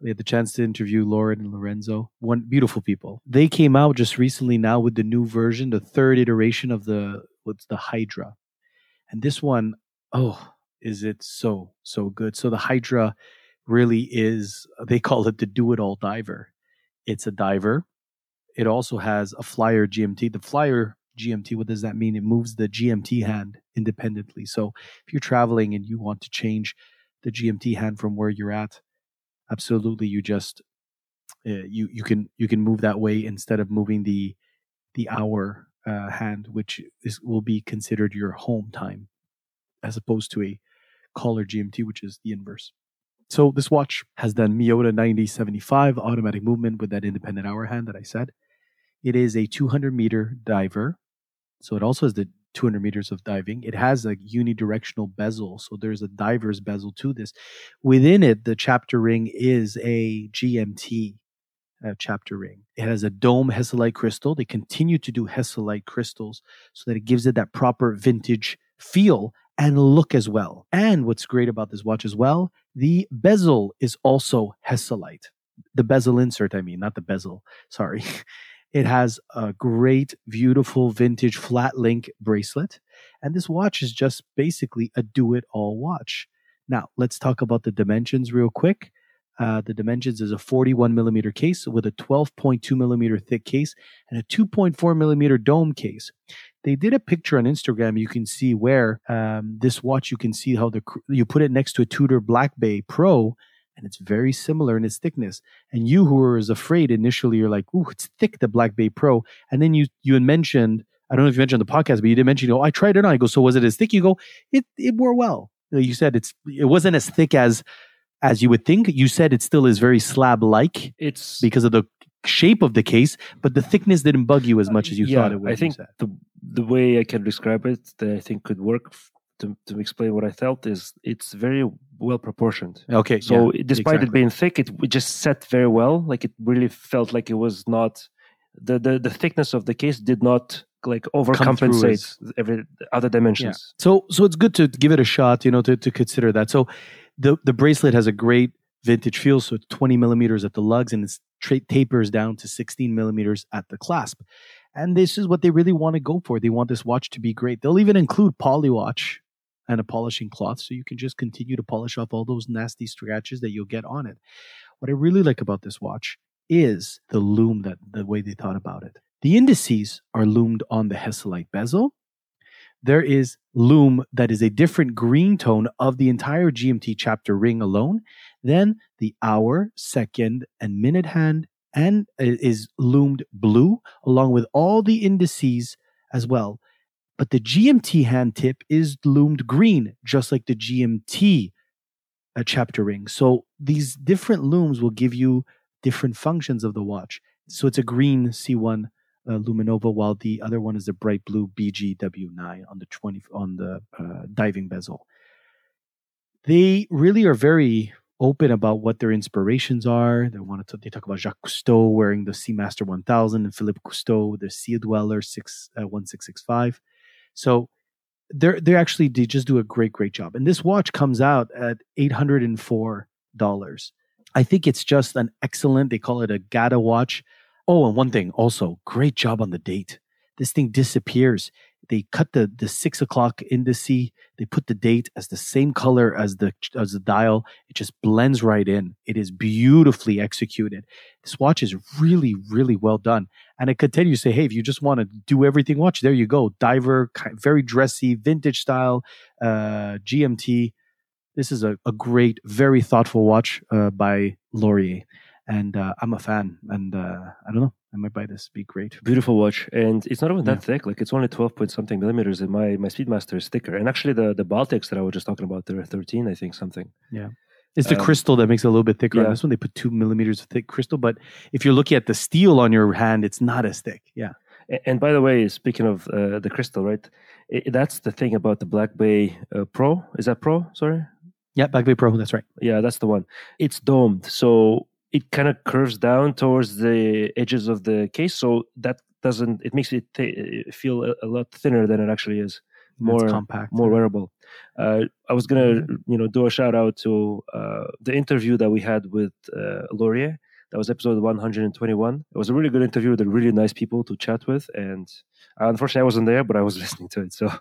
Speaker 3: We had the chance to interview Lauren and Lorenzo. One beautiful people. They came out just recently now with the new version, the third iteration of the what's the Hydra, and this one, oh, is it so so good? So the Hydra really is they call it the do it all diver. It's a diver. It also has a flyer GMT. The flyer GMT, what does that mean? It moves the GMT hand independently. So if you're traveling and you want to change the GMT hand from where you're at, absolutely you just uh, you you can you can move that way instead of moving the the hour uh, hand, which is will be considered your home time, as opposed to a caller GMT, which is the inverse. So this watch has done Miyota 9075 automatic movement with that independent hour hand that I said. It is a 200 meter diver. So it also has the 200 meters of diving. It has a unidirectional bezel. So there's a diver's bezel to this. Within it, the chapter ring is a GMT uh, chapter ring. It has a dome Hesalite crystal. They continue to do Hesalite crystals so that it gives it that proper vintage feel and look as well. And what's great about this watch as well, the bezel is also Hesalite. The bezel insert, I mean, not the bezel. Sorry. *laughs* It has a great, beautiful vintage flat link bracelet. And this watch is just basically a do it all watch. Now, let's talk about the dimensions real quick. Uh, the dimensions is a 41 millimeter case with a 12.2 millimeter thick case and a 2.4 millimeter dome case. They did a picture on Instagram. You can see where um, this watch. You can see how the you put it next to a Tudor Black Bay Pro, and it's very similar in its thickness. And you who were as afraid initially, you're like, "Ooh, it's thick." The Black Bay Pro, and then you you had mentioned. I don't know if you mentioned on the podcast, but you did mention, you know, I tried it on. I go, so was it as thick? You go, it it wore well. You said it's it wasn't as thick as as you would think. You said it still is very slab like
Speaker 2: it's
Speaker 3: because of the shape of the case, but the thickness didn't bug you as much as you
Speaker 2: yeah,
Speaker 3: thought it would.
Speaker 2: I think the the way I can describe it that I think could work to to explain what I felt is it's very well proportioned.
Speaker 3: Okay.
Speaker 2: So
Speaker 3: yeah,
Speaker 2: despite it being thick, it, it just set very well. Like it really felt like it was not the, the the thickness of the case did not like overcompensate every other dimensions.
Speaker 3: So so it's good to give it a shot, you know, to, to consider that. So the the bracelet has a great vintage feel, so it's 20 millimeters at the lugs and it tra- tapers down to 16 millimeters at the clasp. And this is what they really want to go for. They want this watch to be great. They'll even include polywatch and a polishing cloth, so you can just continue to polish off all those nasty scratches that you'll get on it. What I really like about this watch is the loom that the way they thought about it. The indices are loomed on the Hesalite bezel. There is loom that is a different green tone of the entire GMT chapter ring alone. Then the hour, second, and minute hand and is loomed blue along with all the indices as well. But the GMT hand tip is loomed green, just like the GMT uh, chapter ring. So these different looms will give you different functions of the watch. So it's a green C1 uh, Luminova, while the other one is a bright blue BGW9 on the 20 on the uh, diving bezel. They really are very open about what their inspirations are. They want to they talk about Jacques Cousteau wearing the Seamaster 1000 and Philippe Cousteau the Sea Dweller 6 uh, 1665. So they're they actually they just do a great great job. And this watch comes out at eight hundred and four dollars. I think it's just an excellent. They call it a GADA watch. Oh, and one thing also, great job on the date. This thing disappears. They cut the the six o'clock indice. They put the date as the same color as the as the dial. It just blends right in. It is beautifully executed. This watch is really really well done. And it continues to say, hey, if you just want to do everything, watch there you go. Diver, very dressy, vintage style, uh, GMT. This is a, a great, very thoughtful watch uh, by Lorier and uh, I'm a fan. And uh, I don't know, I might buy this. Be great.
Speaker 2: Beautiful watch, and it's not even that thick. Like it's only twelve point something millimeters. And my my Speedmaster is thicker. And actually, the the Baltics that I was just talking about, they're thirteen, I think, something.
Speaker 3: Yeah. It's the
Speaker 2: Um,
Speaker 3: crystal that makes it a little bit thicker. On
Speaker 2: yeah.
Speaker 3: this one, they put two millimeters of thick crystal. But if you're looking at the steel on your hand, it's not as thick. Yeah.
Speaker 2: And by the way, speaking of uh, the crystal, right? i that's the thing about the Black Bay uh, Pro. Is that Pro? Sorry.
Speaker 3: Yeah, Black Bay Pro. That's right.
Speaker 2: Yeah, that's the one. It's domed, so it kind of curves down towards the edges of the case. So that doesn't. It makes it th- feel a, a lot thinner than it actually is. More
Speaker 3: it's compact.
Speaker 2: more wearable. Uh, I was gonna, you know, do a shout out to uh, the interview that we had with uh, Lorier. That was episode 121. It was a really good interview with a really nice people to chat with, and unfortunately, I wasn't there, but I was *laughs* listening to it. So uh,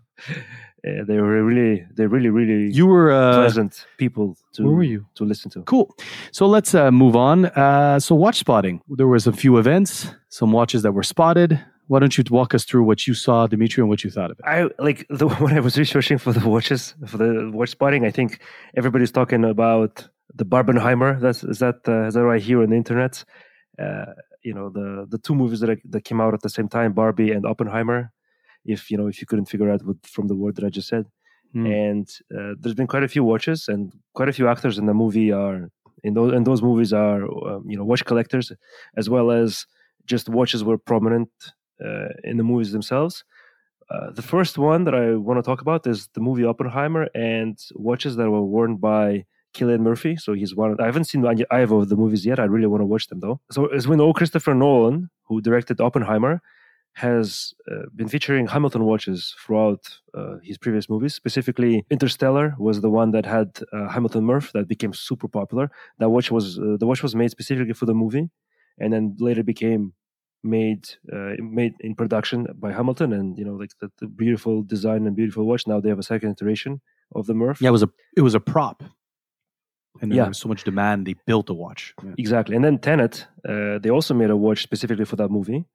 Speaker 2: *laughs* they were really, they're really, really
Speaker 3: You were. Uh,
Speaker 2: pleasant people to
Speaker 3: where were you?
Speaker 2: to listen to.
Speaker 3: Cool. So let's uh, move on. Uh, so watch spotting. There was a few events, some watches that were spotted. Why don't you walk us through what you saw, Dimitri, and what you thought of it?
Speaker 2: I like *laughs* the when I was researching for the watches for the watch spotting. I think everybody's talking about the Barbenheimer. That's is that uh, is that what I hear on the internet? Uh, you know the the two movies that I, that came out at the same time, Barbie and Oppenheimer. If you know if you couldn't figure out what, from the word that I just said,
Speaker 3: Hmm.
Speaker 2: and uh, there's been quite a few watches and quite a few actors in the movie are in those and those movies are um, you know watch collectors as well as just watches were prominent uh, in the movies themselves. Uh, the first one that I want to talk about is the movie Oppenheimer and watches that were worn by Cillian Murphy. So he's one. I haven't seen either of the movies yet. I really want to watch them though. So as we know, Christopher Nolan, who directed Oppenheimer, has uh, been featuring Hamilton watches throughout uh, his previous movies. Specifically, Interstellar was the one that had uh, Hamilton Murph that became super popular. That watch was uh, the watch was made specifically for the movie, and then later became made uh, made in production by Hamilton. And you know, like the, the beautiful design and beautiful watch. Now they have a second iteration of the Murph.
Speaker 3: Yeah, it was a it was a prop, and
Speaker 2: Yeah.
Speaker 3: there was so much demand they built a watch. Yeah.
Speaker 2: Exactly. And then Tenet, uh, they also made a watch specifically for that movie.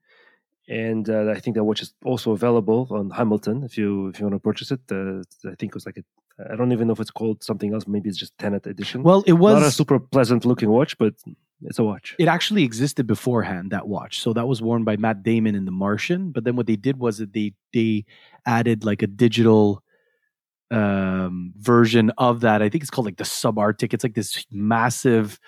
Speaker 2: And uh, I think that watch is also available on Hamilton if you if you want to purchase it. Uh, I think it was like a, I don't even know if it's called something else. Maybe it's just Tenet edition.
Speaker 3: Well, it was
Speaker 2: not a super pleasant looking watch, but it's a watch.
Speaker 3: it actually existed beforehand that watch so that was worn by matt damon in the martian but then what they did was that they they added like a digital um version of that i think it's called like the subarctic it's like this massive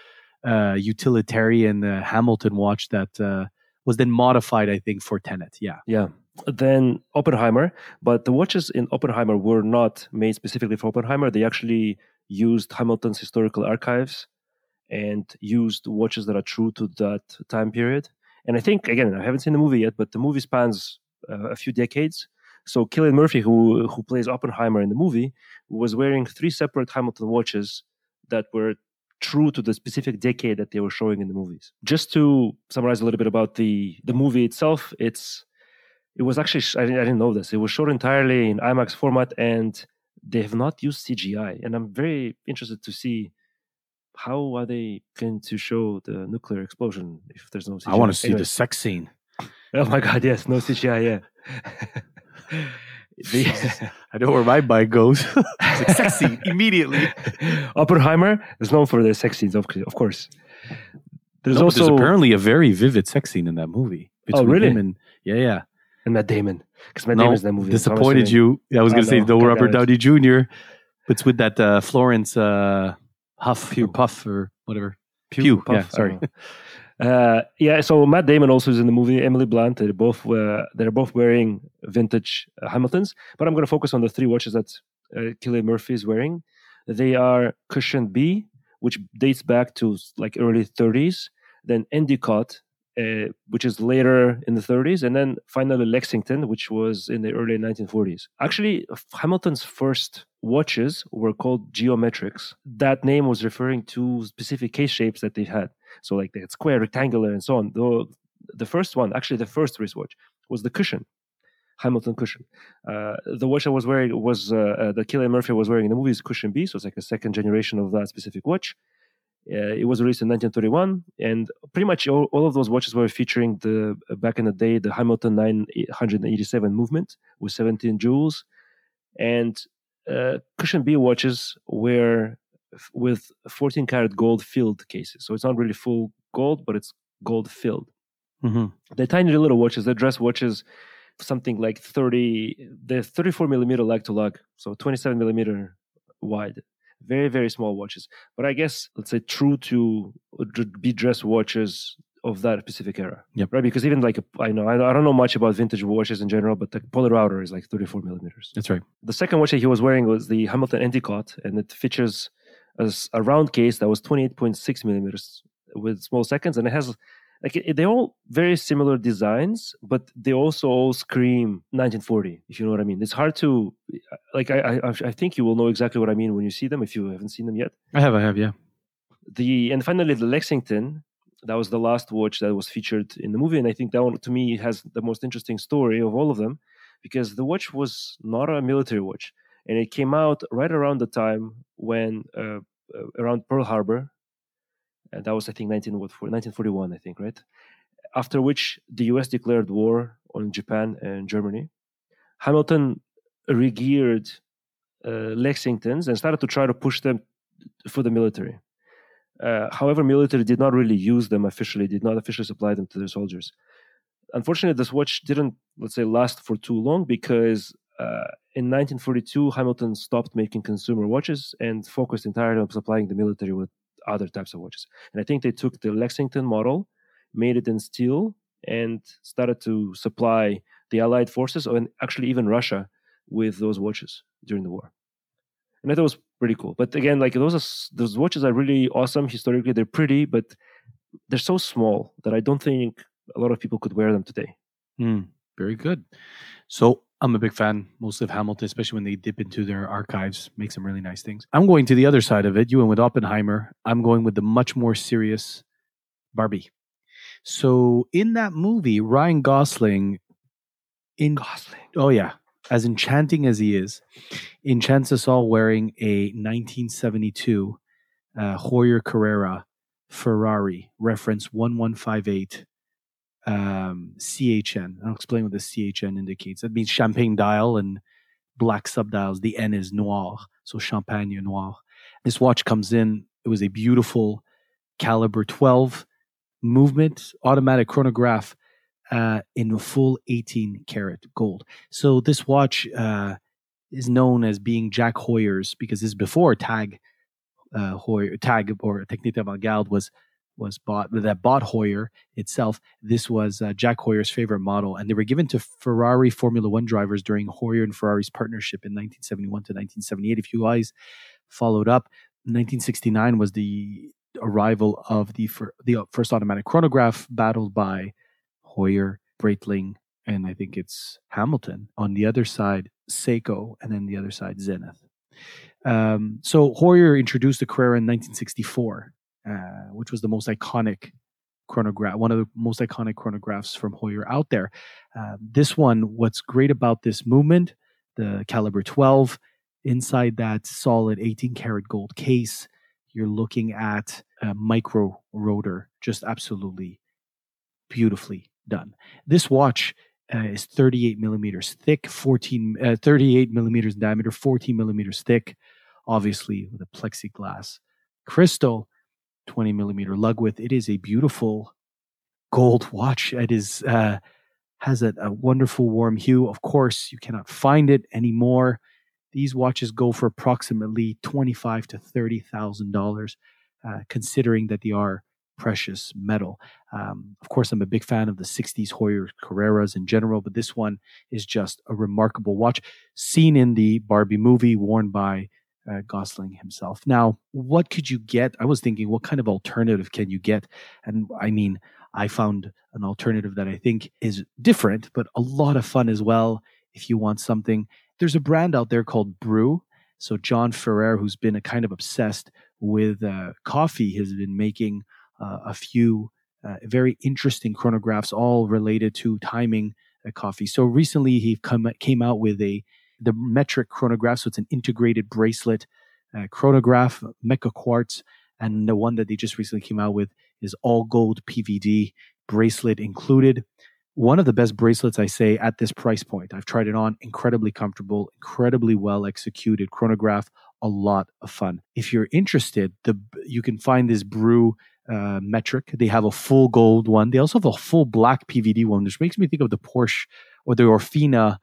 Speaker 3: uh utilitarian uh, hamilton watch that uh was then modified i think for tenet yeah
Speaker 2: Yeah. Then Oppenheimer, but the watches in Oppenheimer were not made specifically for Oppenheimer. They actually used Hamilton's historical archives and used watches that are true to that time period. And I think again, I haven't seen the movie yet, but the movie spans uh, a few decades. So Cillian Murphy, who who plays Oppenheimer in the movie, was wearing three separate Hamilton watches that were true to the specific decade that they were showing in the movies. Just to summarize a little bit about the the movie itself, it's it was actually I didn't, I didn't know this. It was shot entirely in IMAX format, and they have not used CGI. And I'm very interested to see how are they going to show the nuclear explosion if there's no CGI.
Speaker 3: I want to see
Speaker 2: Anyway.
Speaker 3: the sex scene. *laughs*
Speaker 2: Oh my god, yes, no CGI, yeah. *laughs* *laughs* The- *laughs*
Speaker 3: I know where my mind goes. *laughs* Like sex scene immediately.
Speaker 2: Oppenheimer is known for their sex scenes, of, of course. There's
Speaker 3: No,
Speaker 2: also
Speaker 3: there's apparently a very vivid sex scene in that movie.
Speaker 2: Oh, really?
Speaker 3: him and yeah, yeah.
Speaker 2: and Matt Damon because Matt
Speaker 3: no,
Speaker 2: Damon's in that movie. I'm
Speaker 3: disappointed
Speaker 2: assuming-
Speaker 3: you. I was going to say
Speaker 2: no.
Speaker 3: no
Speaker 2: God
Speaker 3: Robert Downey Jr. But it's with that uh, Florence uh, Huff
Speaker 2: Pugh.
Speaker 3: or Puff or whatever.
Speaker 2: Pew,
Speaker 3: Pew,
Speaker 2: Puff,
Speaker 3: yeah, sorry.
Speaker 2: Uh, yeah, so Matt Damon also is in the movie. Emily Blunt. They're both uh, they're both wearing vintage uh, Hamiltons. But I'm going to focus on the three watches that uh, Cillian Murphy is wearing. They are Cushion B, which dates back to like early 30s. Then Endicott, uh, which is later in the 30s, and then finally Lexington, which was in the early 1940s. Actually, Hamilton's first watches were called geometrics. That name was referring to specific case shapes that they had. So, like they had square, rectangular, and so on. Though the first one, actually, the first wristwatch was the cushion, Hamilton cushion. Uh, the watch I was wearing was uh, uh, the Cillian Murphy was wearing in the movie is Cushion B, so it's like a second generation of that specific watch. Uh, it was released in 1931, and pretty much all, all of those watches were featuring the uh, back in the day the Hamilton 987 movement with 17 jewels, and uh, Cushion B watches were with 14 karat gold filled cases. So it's not really full gold, but it's gold filled.
Speaker 3: hmm
Speaker 2: They're tiny little watches. They're dress watches, something like 30. They're 34 millimeter lag to lug, so 27 millimeter wide. Very very small watches. But I guess let's say true to be dress watches of that specific era.
Speaker 3: Yep.
Speaker 2: Right, because even like I know I, I don't know much about vintage watches in general, but the Polerouter is like 34 millimeters.
Speaker 3: That's right.
Speaker 2: The second watch that he was wearing was the Hamilton Endicott, and it features a, round case that was 28.6 millimeters with small seconds, and it has like it, they're all very similar designs, but they also all scream 1940. If you know what I mean, it's hard to uh, like. I I, I think you will know exactly what I mean when you see them if you haven't seen them yet.
Speaker 3: I have, I have, yeah.
Speaker 2: The and finally the Lexington. That was the last watch that was featured in the movie, and I think that one to me has the most interesting story of all of them, because the watch was not a military watch, and it came out right around the time when uh, uh, around Pearl Harbor, and that was I think 19 what, 1941 I think right, after which the U.S. declared war on Japan and Germany. Hamilton regeared uh, Lexingtons and started to try to push them for the military. Uh, however, military did not really use them officially, did not officially supply them to their soldiers. Unfortunately, this watch didn't, let's say, last for too long because uh, in 1942, Hamilton stopped making consumer watches and focused entirely on supplying the military with other types of watches. And I think they took the Lexington model, made it in steel, and started to supply the Allied forces and actually even Russia with those watches during the war. And I thought it was pretty cool. But again, like those are, those watches are really awesome historically. They're pretty, but they're so small that I don't think a lot of people could wear them today.
Speaker 3: Mm, very good. So I'm a big fan, mostly of Hamilton, especially when they dip into their archives, make some really nice things. I'm going to the other side of it. You went with Oppenheimer. I'm going with the much more serious Barbie. So in that movie, Ryan Gosling, in
Speaker 2: Gosling.
Speaker 3: oh yeah, as enchanting as he is, enchants us all wearing a 1972 uh, Heuer Carrera Ferrari reference 1158 um, CHN. I'll explain what the CHN indicates. That means champagne dial and black subdials. The N is noir, so champagne noir. This watch comes in. It was a beautiful caliber 12 movement automatic chronograph uh, in full 18 karat gold. So this watch uh, is known as being Jack Heuer's because this is before Tag uh, Heuer, Tag or Technique d'Avant-Garde was was bought that bought Heuer itself. This was uh, Jack Heuer's favorite model, and they were given to Ferrari Formula One drivers during Heuer and Ferrari's partnership in 1971 to 1978. If you guys followed up, 1969 was the arrival of the fir- the first automatic chronograph, battled by Heuer, Breitling, and I think it's Hamilton. On the other side, Seiko, and then the other side, Zenith. Um, so Heuer introduced the Carrera in 1964, uh, which was the most iconic chronograph, one of the most iconic chronographs from Heuer out there. Uh, this one, what's great about this movement, the caliber 12, inside that solid 18 karat gold case, you're looking at a micro rotor, just absolutely beautifully done. This watch uh, is 38 millimeters thick, 14, uh, 38 millimeters in diameter, 14 millimeters thick, obviously with a plexiglass crystal, 20 millimeter lug width. It is a beautiful gold watch. It is uh, has a, a wonderful warm hue. Of course, you cannot find it anymore. These watches go for approximately twenty-five to thirty thousand uh, dollars, considering that they are precious metal. Um, of course, I'm a big fan of the 60s Heuer Carreras in general, but this one is just a remarkable watch, seen in the Barbie movie, worn by uh, Gosling himself. Now, what could you get? I was thinking, what kind of alternative can you get? And I mean, I found an alternative that I think is different, but a lot of fun as well. If you want something, there's a brand out there called Brew. So John Ferrer, who's been a kind of obsessed with uh, coffee, has been making uh, a few uh, very interesting chronographs, all related to timing coffee. So recently, he come came out with a the metric chronograph. So it's an integrated bracelet uh, chronograph, Mecha Quartz, and the one that they just recently came out with is all gold PVD bracelet included. One of the best bracelets I say at this price point. I've tried it on, incredibly comfortable, incredibly well executed chronograph, a lot of fun. If you're interested, the you can find this brew uh, metric. They have a full gold one. They also have a full black PVD one, which makes me think of the Porsche or the Orfina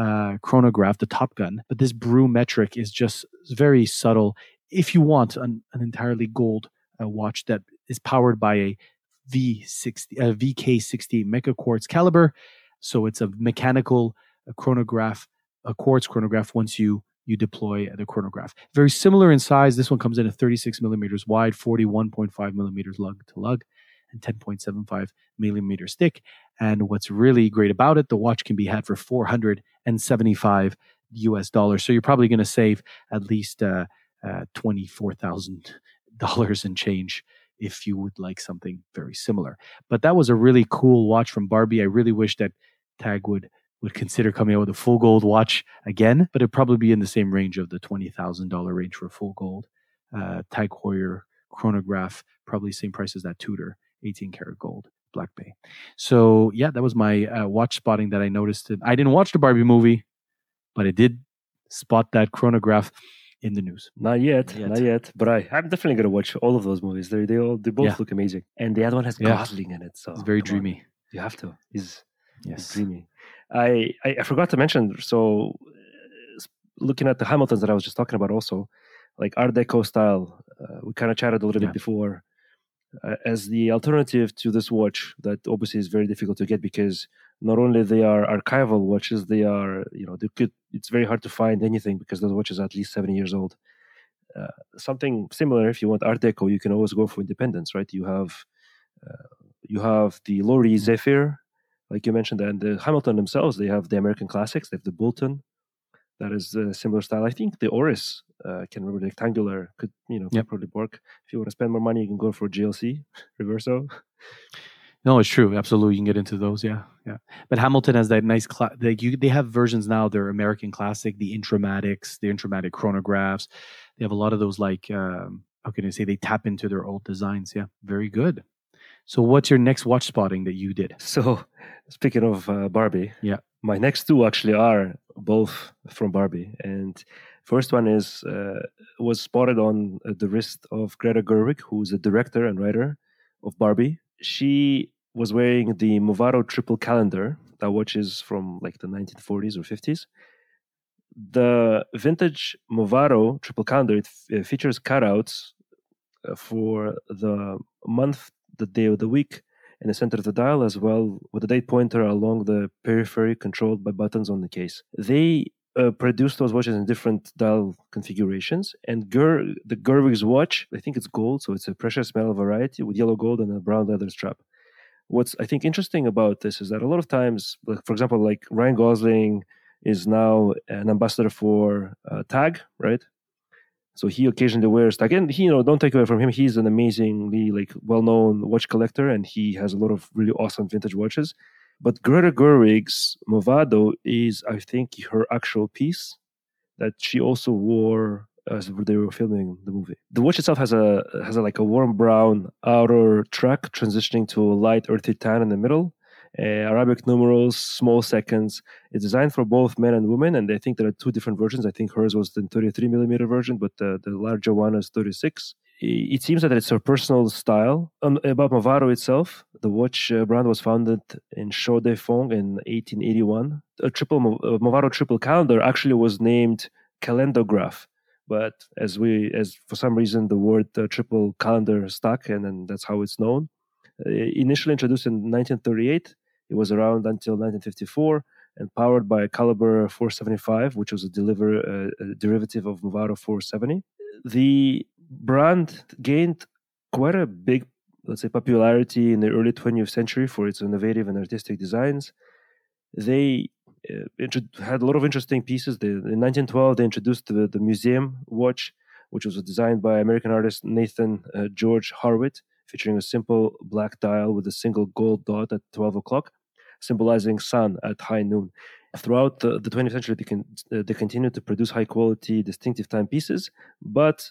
Speaker 3: uh, chronograph, the Top Gun. But this brew metric is just very subtle. If you want an, an entirely gold uh, watch that is powered by a V60, a VK60 Mecha Quartz caliber, so it's a mechanical a chronograph, a quartz chronograph. Once you you deploy the chronograph. Very similar in size. This one comes in at 36 millimeters wide, 41.5 millimeters lug to lug, and 10.75 millimeters thick. And what's really great about it, the watch can be had for 475 US dollars. So you're probably going to save at least uh, uh, $24,000 in change if you would like something very similar. But that was a really cool watch from Barbie. I really wish that Tag would would consider coming out with a full gold watch again, but it'd probably be in the same range of the $20,000 range for full gold. Uh, Tag Heuer chronograph, probably same price as that Tudor, 18 karat gold, Black Bay. So, yeah, that was my uh, watch spotting that I noticed. I didn't watch the Barbie movie, but I did spot that chronograph in the news.
Speaker 2: Not yet, yet. not yet. But I, I'm definitely gonna watch all of those movies. They they all they both yeah. look amazing, and the other one has yeah. Gosling in it, so
Speaker 3: it's very dreamy.
Speaker 2: On. You have to. He's,
Speaker 3: yes.
Speaker 2: he's dreamy. I, I forgot to mention. So, looking at the Hamiltons that I was just talking about, also like Art Deco style, uh, we kind of chatted a little yeah. bit before. Uh, as the alternative to this watch, that obviously is very difficult to get because not only they are archival watches, they are you know they could. It's very hard to find anything because those watches are at least seven years old. Uh, something similar, if you want Art Deco, you can always go for Independence, right? You have uh, you have the Lorier Zephyr like you mentioned, and the Hamilton themselves, they have the American classics. They have the Bulletin, that is a similar style. I think the Oris, uh, can remember rectangular, could you know yep. probably work. If you want to spend more money, you can go for JLC *laughs* Reverso.
Speaker 3: No, it's true. Absolutely, you can get into those. Yeah, yeah. But Hamilton has that nice. Cla- they, you, they have versions now. They're American classic, the Intramatics, the Intramatic chronographs. They have a lot of those. Like, um, how can I say? They tap into their old designs. Yeah, very good. So, what's your next watch spotting that you did?
Speaker 2: So, speaking of uh, Barbie,
Speaker 3: yeah,
Speaker 2: my next two actually are both from Barbie, and first one is uh, was spotted on uh, the wrist of Greta Gerwig, who's a director and writer of Barbie. She was wearing the Movado triple calendar. That watches from like the 1940s or 50s. The vintage Movado triple calendar it f- features cutouts uh, for the month the day of the week in the center of the dial as well with a date pointer along the periphery controlled by buttons on the case. They uh, produce those watches in different dial configurations. And Ger- the Gerwig's watch, I think it's gold, so it's a precious metal variety with yellow gold and a brown leather strap. what's I think interesting about this is that a lot of times, like, for example, like Ryan Gosling is now an ambassador for uh, Tag, right? So he occasionally wears tag, and he, you know, don't take away from him. He's an amazingly like well-known watch collector, and he has a lot of really awesome vintage watches. But Greta Gerwig's Movado is, I think, her actual piece that she also wore as they were filming the movie. The watch itself has a has a, like a warm brown outer track transitioning to a light earthy tan in the middle. Uh, Arabic numerals, small seconds. It's designed for both men and women, and I think there are two different versions. I think hers was the 33 millimeter version, but the, the larger one is 36. It seems that it's her personal style. Um, about Movado itself, the watch uh, brand was founded in Chaux de Fonds in 1881. A triple uh, Movado triple calendar actually was named Calendograph but as we as for some reason the word uh, triple calendar stuck and then that's how it's known uh, initially introduced in 1938 it was around until 1954 and powered by a caliber 475 which was a, deliver, uh, a derivative of movado 470 the brand gained quite a big let's say popularity in the early 20th century for its innovative and artistic designs. They uh, had a lot of interesting pieces. They, in 1912, they introduced the, the museum watch, which was designed by American artist Nathan uh, George Horwitt, featuring a simple black dial with a single gold dot at 12 o'clock, symbolizing sun at high noon. Throughout the, the 20th century, they, can, they continued to produce high quality, distinctive timepieces, but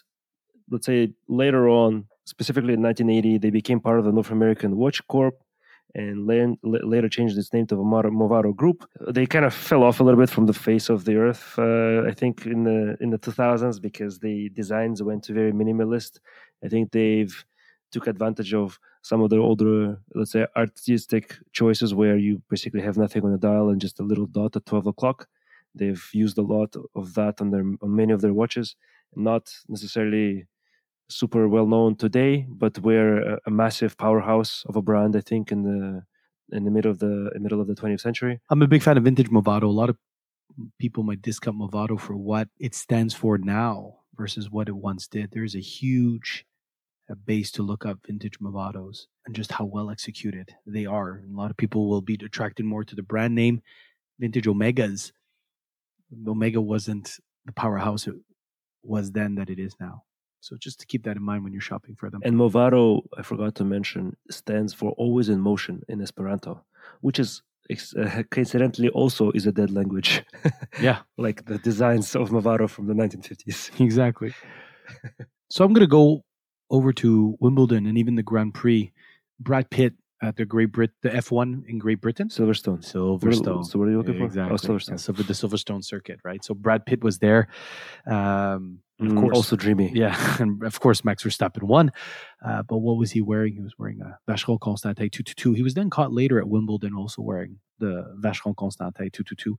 Speaker 2: let's say later on, specifically in 1980, they became part of the North American Watch Corp, and later changed its name to the Movado Group. They kind of fell off a little bit from the face of the earth, uh, I think, in the in the 2000s because the designs went to very minimalist. I think they've took advantage of some of the older, let's say, artistic choices where you basically have nothing on the dial and just a little dot at 12 o'clock. They've used a lot of that on their on many of their watches, not necessarily super well known today, but we're a, a, massive powerhouse of a brand. I think in the in the middle of the middle of the 20th century.
Speaker 3: I'm a big fan of vintage Movado. A lot of people might discount Movado for what it stands for now versus what it once did. There's a huge uh, base to look up vintage Movados and just how well executed they are. a lot of people will be attracted more to the brand name. Vintage Omegas. Omega wasn't the powerhouse it was then that it is now. So just to keep that in mind when you're shopping for them.
Speaker 2: And Movado, I forgot to mention, stands for always in motion in Esperanto, which is uh, coincidentally also is a dead language. *laughs*
Speaker 3: yeah,
Speaker 2: like the designs of Movado from the 1950s.
Speaker 3: Exactly. so I'm going to go over to Wimbledon and even the Grand Prix. Brad Pitt at the Great Brit, the F1 in Great Britain,
Speaker 2: Silverstone.
Speaker 3: Silverstone.
Speaker 2: So what are you looking for?
Speaker 3: Exactly.
Speaker 2: Oh, Silverstone.
Speaker 3: Yeah, the Silverstone circuit, right? So Brad Pitt was there. Um, of mm, course,
Speaker 2: also dreamy. *laughs*
Speaker 3: Yeah, and of course Max Verstappen won. Uh, but what was he wearing? He was wearing a Vacheron Constantin 222. He was then caught later at Wimbledon also wearing the Vacheron Constantin 222.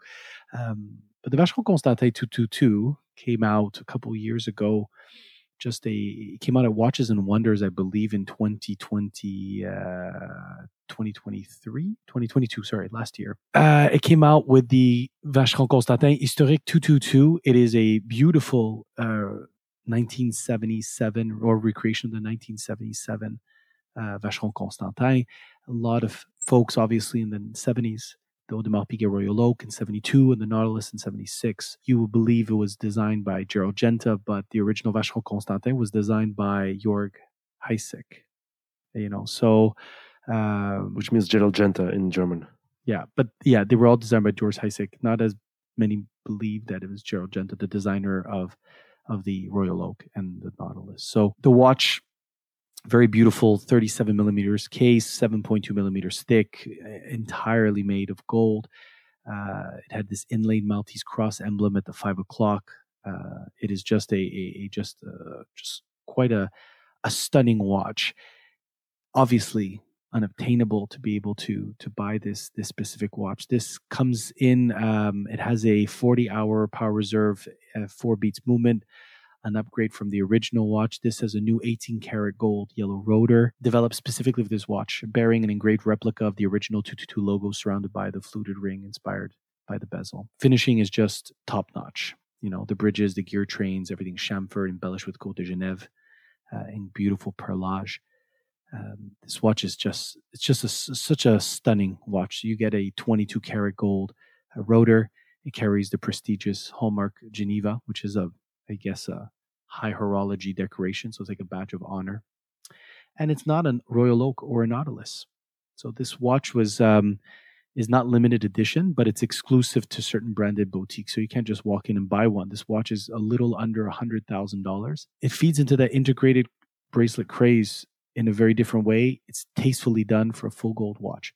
Speaker 3: Um, but the Vacheron Constantin 222 came out a couple years ago just a came out at Watches and Wonders, I believe, in 2020, uh, 2023, 2022, sorry, last year. Uh, it came out with the Vacheron Constantin Historique 222. It is a beautiful uh, 1977 or recreation of the 1977 uh, Vacheron Constantin. A lot of folks, obviously, in the 70s the Audemars Piguet Royal Oak in 72 and the Nautilus in 76. You will believe it was designed by Gerald Genta, but the original Vacheron Constantin was designed by Jörg Hysek. You know, so.
Speaker 2: Um, Which means Gerald Genta in German.
Speaker 3: Yeah, but yeah, they were all designed by George Hysek. Not as many believe that it was Gerald Genta, the designer of of the Royal Oak and the Nautilus. So the watch very beautiful 37 millimeters case 7.2 millimeters thick entirely made of gold. Uh, it had this inlaid maltese cross emblem at the five o'clock. Uh, it is just a, a, a just uh, just quite a a stunning watch. Obviously unobtainable to be able to to buy this this specific watch. This comes in um, it has a 40 hour power reserve uh, four beats movement an upgrade from the original watch. This has a new 18 karat gold yellow rotor developed specifically for this watch, bearing an engraved replica of the original 222 logo surrounded by the fluted ring inspired by the bezel. Finishing is just top notch. You know, the bridges, the gear trains, everything chamfered, embellished with Côte de Genève uh, in beautiful perlage. Um, this watch is just it's just a, such a stunning watch. You get a 22 karat gold uh, rotor. It carries the prestigious hallmark Geneva, which is a I guess a high horology decoration, so it's like a badge of honor. And it's not a Royal Oak or a Nautilus. So this watch was um, is not limited edition, but it's exclusive to certain branded boutiques. So you can't just walk in and buy one. This watch is a little under a hundred thousand dollars. It feeds into that integrated bracelet craze in a very different way. It's tastefully done for a full gold watch.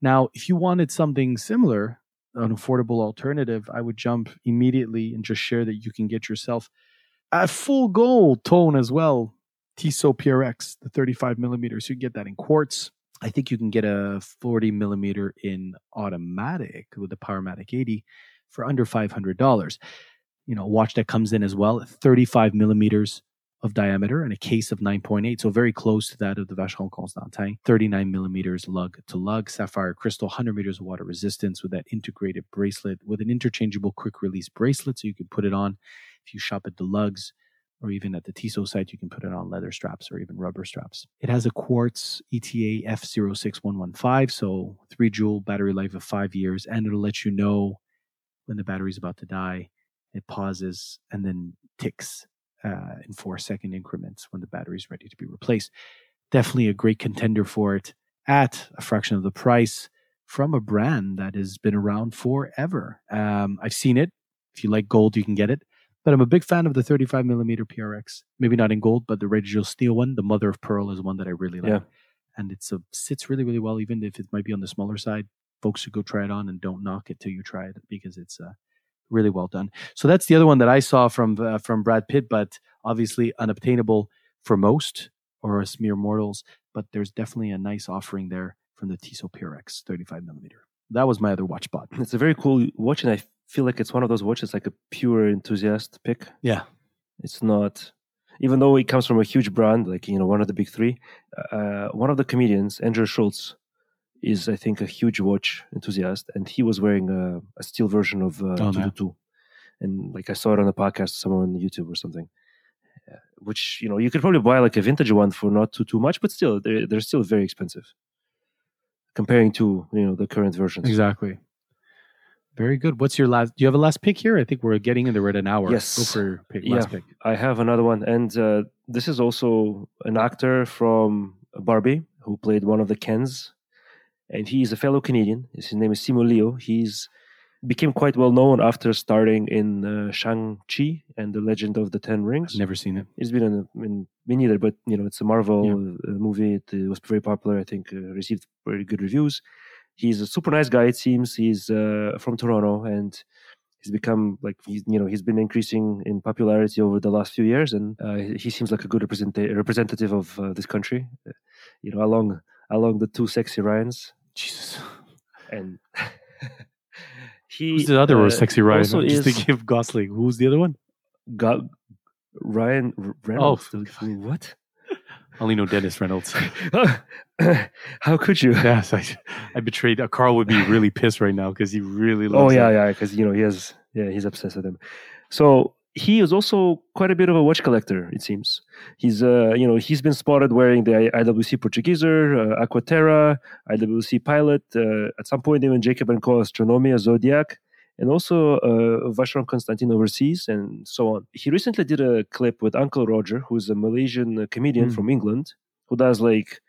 Speaker 3: Now, if you wanted something similar, an affordable alternative, I would jump immediately and just share that you can get yourself a full gold tone as well. Tissot PRX, the 35 millimeters. You can get that in quartz. I think you can get a 40 millimeter in automatic with the Powermatic 80 for under $500. You know, watch that comes in as well, 35 millimeters of diameter and a case of 9.8, so very close to that of the Vacheron Constantin. 39 millimeters lug to lug, sapphire crystal, 100 meters of water resistance with that integrated bracelet with an interchangeable quick release bracelet, so you can put it on if you shop at the lugs or even at the Tissot site, you can put it on leather straps or even rubber straps. It has a quartz ETA F06115, so three joule battery life of five years, and it'll let you know when the battery's about to die. It pauses and then ticks uh, in four second increments when the battery is ready to be replaced. Definitely a great contender for it at a fraction of the price from a brand that has been around forever. Um, I've seen it. If you like gold, you can get it. But I'm a big fan of the 35 millimeter PRX. Maybe not in gold, but the radial steel one, the mother of pearl, is one that I really like.
Speaker 2: Yeah.
Speaker 3: And it's a sits really, really well, even if it might be on the smaller side. Folks should go try it on and don't knock it till you try it because it's uh, really well done. So that's the other one that I saw from uh, from Brad Pitt, but obviously unobtainable for most or us mere mortals. But there's definitely a nice offering there from the Tissot PRX 35 millimeter. That was my other watch spot.
Speaker 2: It's a very cool watch, and I feel like it's one of those watches like a pure enthusiast pick.
Speaker 3: Yeah,
Speaker 2: It's not, even though it comes from a huge brand like you know one of the big three. Uh, one of the comedians, Andrew Schulz, is I think a huge watch enthusiast, and he was wearing a, a steel version of uh,
Speaker 3: Oh.
Speaker 2: 222. and like I saw it on a podcast somewhere on YouTube or something. Uh, Which you know you could probably buy like a vintage one for not too too much, but still they're they're still very expensive comparing to you know the current versions.
Speaker 3: exactly. Very good. What's your last? Do you have a last pick here? I think we're getting in there at an hour.
Speaker 2: Yes.
Speaker 3: Go for your pick,
Speaker 2: Yeah.
Speaker 3: last pick.
Speaker 2: I have another one, and uh, this is also an actor from Barbie who played one of the Kens, and he's a fellow Canadian. His name is Simu Liu. He's became quite well known after starring in uh, Shang Chi and the Legend of the Ten Rings.
Speaker 3: Never seen it.
Speaker 2: He's been in, in me neither, but you know it's a Marvel
Speaker 3: Yeah.
Speaker 2: uh, movie. It, uh, was very popular. I think uh, received very good reviews. He's a super nice guy. It seems he's uh, from Toronto and he's become like he's you know he's been increasing in popularity over the last few years, and uh, he he seems like a good representa- representative of uh, this country. Uh, you know, along along the two sexy Ryans,
Speaker 3: Jesus.
Speaker 2: and *laughs* he
Speaker 3: Who's the other
Speaker 2: uh,
Speaker 3: sexy Ryan?
Speaker 2: also
Speaker 3: I'm just
Speaker 2: is-
Speaker 3: thinking of Gosling. Who's the other one?
Speaker 2: got Ryan R- Reynolds.
Speaker 3: Oh,
Speaker 2: what?
Speaker 3: I only know Dennis Reynolds. *laughs*
Speaker 2: How could you? *laughs*
Speaker 3: yes, I, I betrayed. Uh, Carl would be really pissed right now because he really loves.
Speaker 2: Oh yeah,
Speaker 3: him.
Speaker 2: yeah, because you know he has yeah he's obsessed with him. So he is also quite a bit of a watch collector. It seems he's uh you know he's been spotted wearing the IWC Portugueser, uh, Aquaterra, IWC Pilot, uh, at some point even Jacob and Co Astronomia Zodiac, and also uh, Vacheron Constantin overseas and so on. He recently did a clip with Uncle Roger, who's a Malaysian uh, comedian
Speaker 3: Mm.
Speaker 2: from England, who does like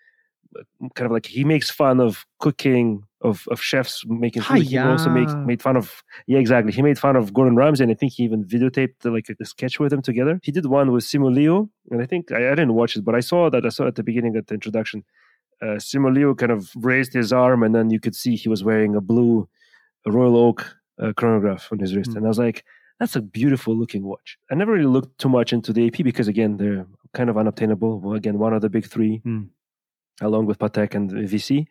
Speaker 2: kind of like he makes fun of cooking of, of chefs making food. He also made fun of yeah exactly. He made fun of Gordon Ramsay, and I think he even videotaped like a, a sketch with him together. He did one with Simu Liu, and I think I, I didn't watch it, but I saw that I saw at the beginning at the introduction. Uh, Simu Liu kind of raised his arm, and then you could see he was wearing a blue Royal Oak uh, chronograph on his wrist,
Speaker 3: Mm.
Speaker 2: and I was like. That's a beautiful looking watch. I never really looked too much into the AP because, again, they're kind of unobtainable. Well, again, one of the big three
Speaker 3: Mm.
Speaker 2: Along with Patek and VC.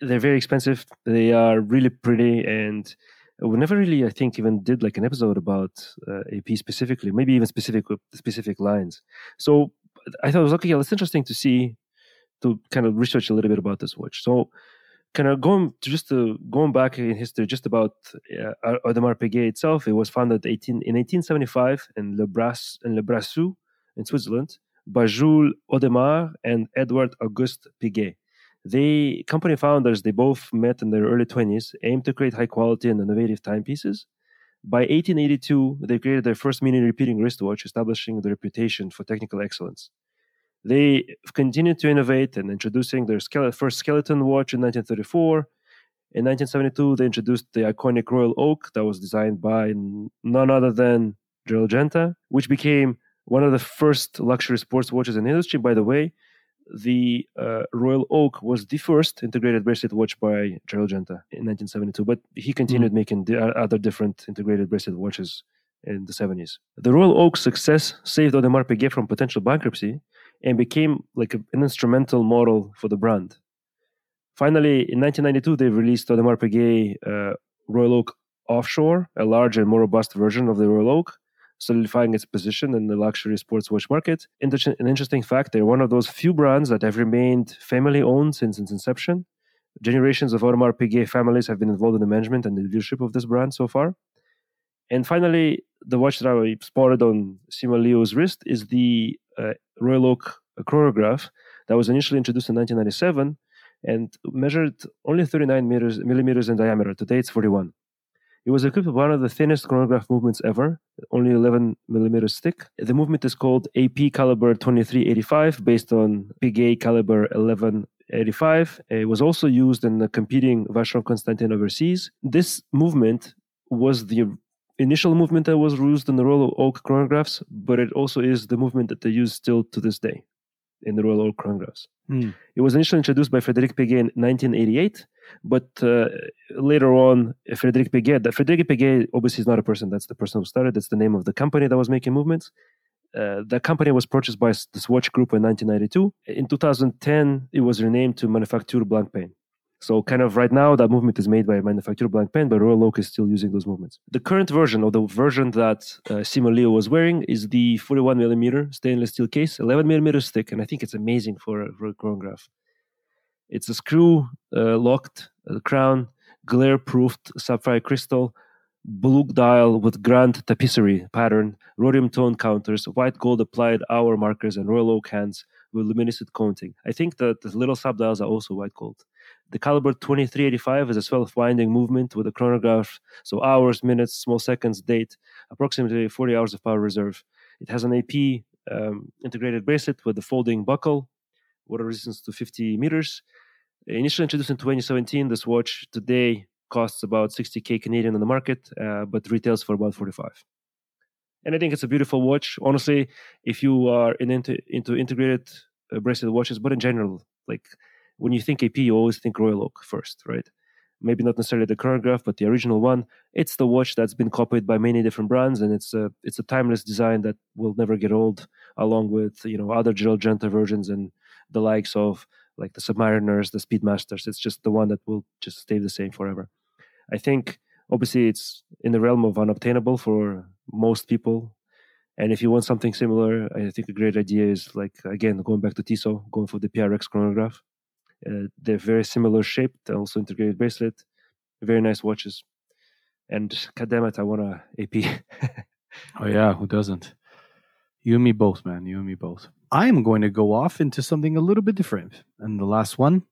Speaker 2: They're very expensive. They are really pretty, and we never really, I think, even did like an episode about uh, AP specifically. Maybe even specific specific lines. So I thought it was okay. Yeah, it's interesting to see to kind of research a little bit about this watch. So kind of going to just uh, going back in history, just about uh, Audemars Piguet itself. It was founded 18 in 1875 in Le Bras in Le Brassus in Switzerland by Jules Audemars and Edward Auguste Piguet. The company founders, they both met in their early 20s, aimed to create high quality and innovative timepieces. By 1882, they created their first mini repeating wristwatch, establishing the reputation for technical excellence. They continued to innovate and introducing their first skeleton watch in 1934. In 1972, they introduced the iconic Royal Oak that was designed by none other than Gerald Genta, which became one of the first luxury sports watches in the industry. By the way, the uh, Royal Oak was the first integrated bracelet watch by Gerald Genta in 1972, but he continued mm. making the other different integrated bracelet watches in the 70s. The Royal Oak's success saved Audemars Piguet from potential bankruptcy and became like a, an instrumental model for the brand. Finally, in 1992, they released Audemars Piguet uh, Royal Oak Offshore, a larger and more robust version of the Royal Oak, solidifying its position in the luxury sports watch market. Inter- an interesting fact, they're one of those few brands that have remained family owned since its inception. Generations of Audemars Piguet families have been involved in the management and the leadership of this brand so far. And finally, the watch that I spotted on Simu Liu's wrist is the uh, Royal Oak chronograph that was initially introduced in 1997 and measured only 39 meters, millimeters in diameter. Today it's 41. It was equipped with one of the thinnest chronograph movements ever, only 11 millimeters thick. The movement is called AP caliber 2385, based on Piguet caliber 1185. It was also used in the competing Vacheron Constantin overseas. This movement was the initial movement that was used in the Royal Oak chronographs, but it also is the movement that they use still to this day in the Royal Oak chronographs. Mm. It was initially introduced by Frederic Piguet in 1988, but uh, later on, Frederic Piguet, Frederic Piguet obviously is not a person, that's the person who started, that's the name of the company that was making movements. Uh, the company was purchased by the Swatch Group in 1992. In 2010, it was renamed to Manufacture Blancpain. So kind of right now that movement is made by Manufacture manufacturer Blancpain, but Royal Oak is still using those movements. The current version or the version that uh, Simu Liu was wearing is the 41 millimeter stainless steel case, 11 millimeters thick, and I think it's amazing for for a chronograph. It's a screw uh, locked uh, crown, glare proofed sapphire crystal, blue dial with grand tapisserie pattern, rhodium tone counters, white gold applied hour markers, and Royal Oak hands with luminescent coating. I think that the little sub dials are also white gold. The caliber 2385 is a self-winding movement with a chronograph, so hours, minutes, small seconds, date, approximately 40 hours of power reserve. It has an AP um, integrated bracelet with a folding buckle, water resistance to 50 meters. Initially introduced in 2017, this watch today costs about 60k Canadian on the market, uh, but retails for about 45. And I think it's a beautiful watch. Honestly, if you are in into, into integrated uh, bracelet watches, but in general, like when you think AP, you always think Royal Oak first, right? Maybe not necessarily the chronograph, but the original one. It's the watch that's been copied by many different brands, and it's a it's a timeless design that will never get old. Along with you know other Gerald Genta versions and the likes of like the Submariners, the Speedmasters. It's just the one that will just stay the same forever. I think obviously it's in the realm of unobtainable for most people. And if you want something similar, I think a great idea is like again going back to Tissot, going for the PRX chronograph. Uh, they're very similar shaped, also integrated bracelet, very nice watches. And god damn it, I want a AP. *laughs*
Speaker 3: oh yeah, who doesn't? You and me both, man. You and me both. I am going to go off into something a little bit different. And the last one,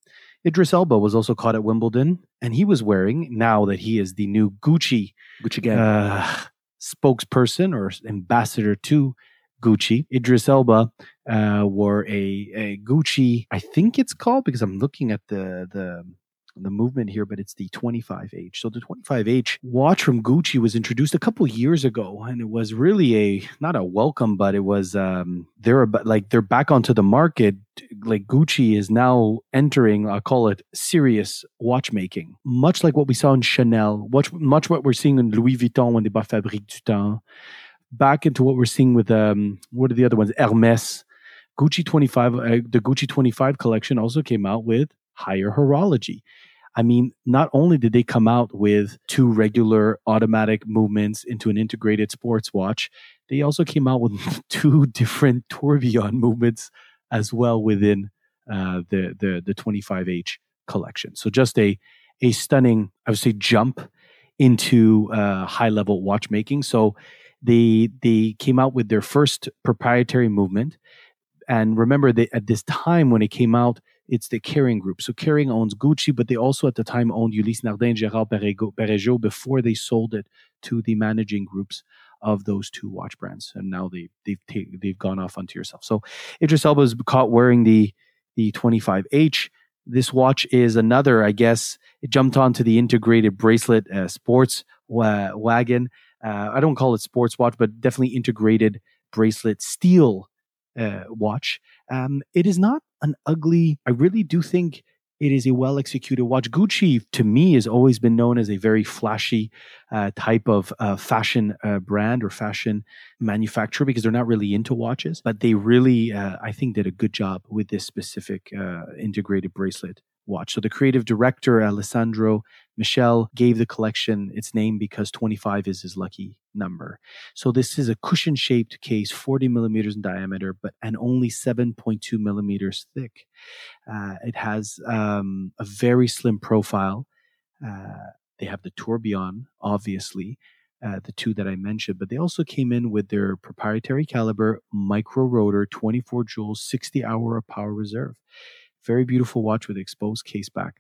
Speaker 3: Idris Elba was also caught at Wimbledon, and he was wearing now that he is the new Gucci
Speaker 2: Gucci
Speaker 3: uh, spokesperson or ambassador to Gucci. Idris Elba uh, wore a, a Gucci, I think it's called because I'm looking at the the the movement here, but it's the 25H. So the 25H watch from Gucci was introduced a couple years ago, and it was really a not a welcome, but it was um they're about, like they're back onto the market. Like Gucci is now entering, I call it serious watchmaking, much like what we saw in Chanel, much much what we're seeing in Louis Vuitton when they bought Fabrique du Temps back into what we're seeing with um, what are the other ones? Hermes, Gucci 25. Uh, the Gucci 25 collection also came out with higher horology. I mean, not only did they come out with two regular automatic movements into an integrated sports watch, they also came out with *laughs* two different tourbillon movements as well within uh, the the the 25H collection. So just a a stunning, I would say, jump into uh, high level watchmaking. So they they came out with their first proprietary movement And remember that at this time when it came out, it's the Kering group. So Kering owns Gucci, but they also at the time owned Ulysse Nardin, Girard Perregaux before they sold it to the managing groups of those two watch brands. And now they, they've they've gone off onto yourself. So Idris Elba was caught wearing the the 25H. This watch is another, I guess, it jumped onto the integrated bracelet uh, sports wa- wagon. Uh, I don't call it sports watch, but definitely integrated bracelet steel uh, watch. Um, it is not an ugly. I really do think it is a well executed watch. Gucci, to me, has always been known as a very flashy uh, type of uh, fashion uh, brand or fashion manufacturer because they're not really into watches, but they really, uh, I think, did a good job with this specific uh, integrated bracelet watch. So the creative director, Alessandro Michele, gave the collection its name because 25 is his lucky number. So this is a cushion shaped case, 40 millimeters in diameter, but and only 7.2 millimeters thick. Uh, it has um, a very slim profile. Uh, they have the tourbillon, obviously, uh, the two that I mentioned, but they also came in with their proprietary caliber micro rotor, 24 jewels, 60 hour of power reserve. Very beautiful watch with exposed case back.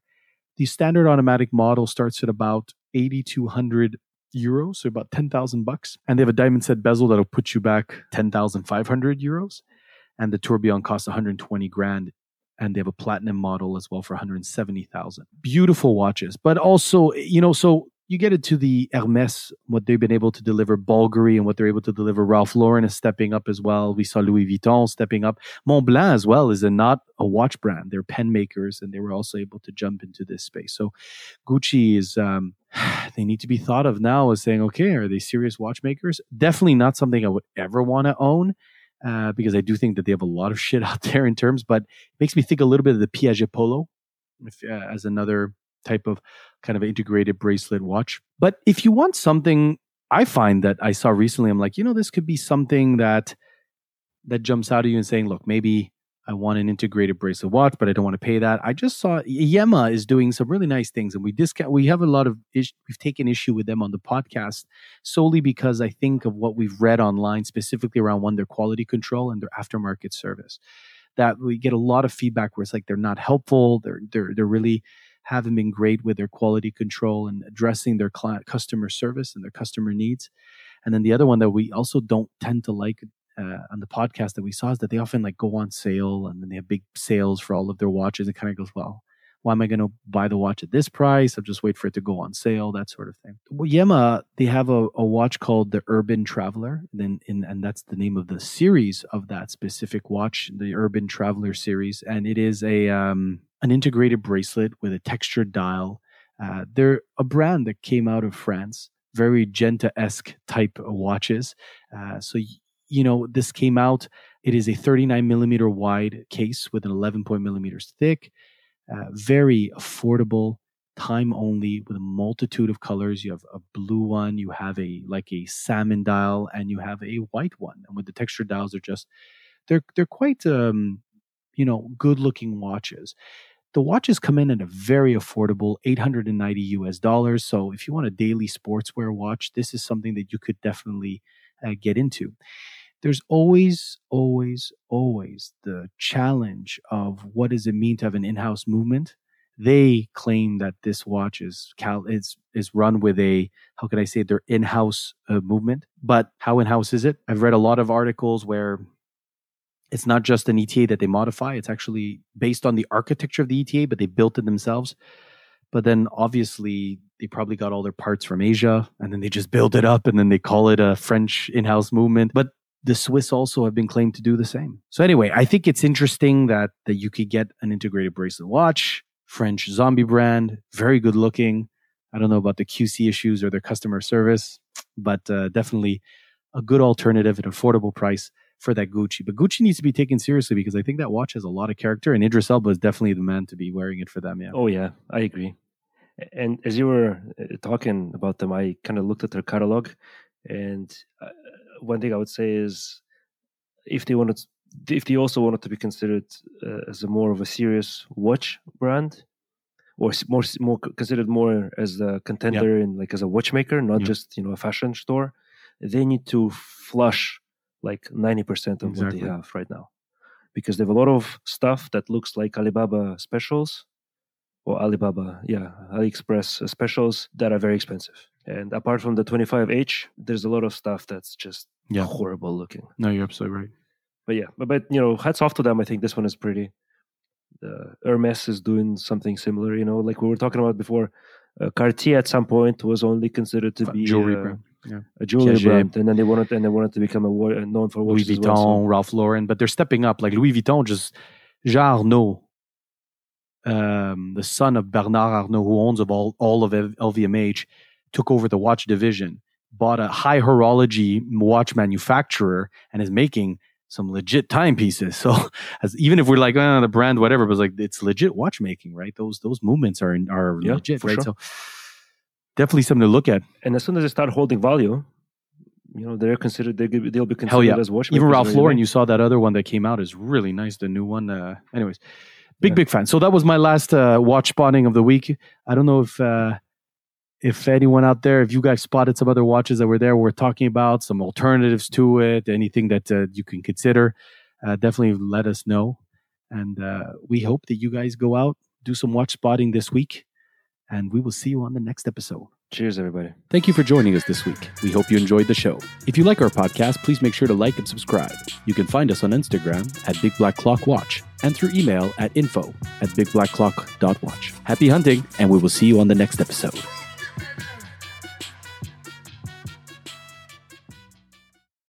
Speaker 3: The standard automatic model starts at about 8,200 euros, so about 10,000 bucks. And they have a diamond set bezel that'll put you back 10,500 euros. And the tourbillon costs 120 grand. And they have a platinum model as well for 170,000. Beautiful watches, but also, you know, so you get into the Hermes, what they've been able to deliver, Bulgari, and what they're able to deliver. Ralph Lauren is stepping up as well. We saw Louis Vuitton stepping up. Montblanc as well is a, not a watch brand. They're pen makers, and they were also able to jump into this space. So Gucci is, um, *sighs* they need to be thought of now as saying, okay, are they serious watchmakers? Definitely not something I would ever want to own. Uh, because I do think that they have a lot of *laughs* shit out there in terms, but it makes me think a little bit of the Piaget Polo if, uh, as another type of kind of integrated bracelet watch. But if you want something, I find that I saw recently, I'm like, you know, this could be something that that jumps out at you and saying, look, maybe I want an integrated bracelet watch, but I don't want to pay that. I just saw Yema is doing some really nice things, and we discount. We have a lot of ish, we've taken issue with them on the podcast solely because I think of what we've read online, specifically around one their quality control and their aftermarket service. That we get a lot of feedback where it's like they're not helpful. They're they're they're really haven't been great with their quality control and addressing their client customer service and their customer needs. And then the other one that we also don't tend to like uh, on the podcast that we saw is that they often like go on sale and then they have big sales for all of their watches. It kind of goes, well, why am I going to buy the watch at this price? I'll just wait for it to go on sale, that sort of thing. Well, Yema, they have a, a watch called the Urban Traveler, and in, and that's the name of the series of that specific watch, the Urban Traveler series, and it is a um, an integrated bracelet with a textured dial. Uh, they're a brand that came out of France, very Genta esque type of watches. Uh, so, you know, this came out. It is a 39 millimeter wide case with an 11 point millimeters thick, uh, very affordable, time only with a multitude of colors. You have a blue one, you have a like a salmon dial, and you have a white one. And with the textured dials, they're just they're they're quite um, you know good looking watches. The watches come in at a very affordable 890 US dollars. So if you want a daily sportswear watch, this is something that you could definitely uh, get into. There's always, always, always the challenge of what does it mean to have an in-house movement. They claim that this watch is cal- is is run with a how can I say their in-house uh, movement, but how in-house is it? I've read a lot of articles where it's not just an ETA that they modify. It's actually based on the architecture of the ETA, but they built it themselves. But then obviously they probably got all their parts from Asia and then they just build it up and then they call it a French in-house movement. But the Swiss also have been claimed to do the same. So anyway, I think it's interesting that that you could get an integrated bracelet watch, French zombie brand, very good looking. I don't know about the QC issues or their customer service, but uh, definitely a good alternative at an affordable price for that Gucci. But Gucci needs to be taken seriously because I think that watch has a lot of character, and Idris Elba is definitely the man to be wearing it for them. Yeah.
Speaker 2: Oh yeah, I agree. And as you were uh, talking about them, I kind of looked at their catalog, and uh, one thing I would say is, if they wanted, if they also wanted to be considered uh, as a more of a serious watch brand, or more more considered more as a contender in like as a watchmaker, not just you know a fashion store, they need to flush like 90% of exactly. what they have right now because they have a lot of stuff that looks like Alibaba specials or Alibaba, yeah, AliExpress specials that are very expensive. And apart from the 25H, there's a lot of stuff that's just
Speaker 3: Yeah.
Speaker 2: horrible looking.
Speaker 3: No, you're absolutely right.
Speaker 2: But yeah, but, but you know, hats off to them. I think this one is pretty. Uh, Hermes is doing something similar. You know, like we were talking about before. Uh, Cartier at some point was only considered to be
Speaker 3: Jewelry
Speaker 2: uh,
Speaker 3: brand. Yeah.
Speaker 2: a jewelry
Speaker 3: Piaget.
Speaker 2: brand, and then they wanted and they wanted to become a wa- uh, known for
Speaker 3: Louis
Speaker 2: watches
Speaker 3: Vuitton,
Speaker 2: as well. so-
Speaker 3: Ralph Lauren, but they're stepping up. Like Louis Vuitton, just Jean Arnault, um, the son of Bernard Arnault, who owns of all all of LVMH, took over the watch division, bought a high horology watch manufacturer, and is making some legit timepieces. *laughs* So, as even if we're like, oh, the brand, whatever, but it's like it's legit watchmaking, right? Those those movements are are
Speaker 2: Yeah,
Speaker 3: legit,
Speaker 2: for
Speaker 3: right?
Speaker 2: sure.
Speaker 3: So, definitely something to look at.
Speaker 2: and as soon as they start holding value, you know, they're considered they they'll be considered
Speaker 3: Hell yeah.
Speaker 2: as watchmakers.
Speaker 3: Even Ralph Lauren, you saw that other one that came out is really nice. The new one. Uh, anyways, big
Speaker 2: Yeah.
Speaker 3: big fan. So that was my last uh, watch spotting of the week. I don't know if uh, if anyone out there, if you guys spotted some other watches that were there, we're talking about some alternatives to it, anything that uh, you can consider. Uh, definitely let us know, and uh, we hope that you guys go out do some watch spotting this week, and we will see you on the next episode.
Speaker 2: Cheers, everybody.
Speaker 1: Thank you for joining us this week. We hope you enjoyed the show. If you like our podcast, please make sure to like and subscribe. You can find us on Instagram at Big Black Clock Watch and through email at info at bigblackclock.watch. Happy hunting, and we will see you on the next episode.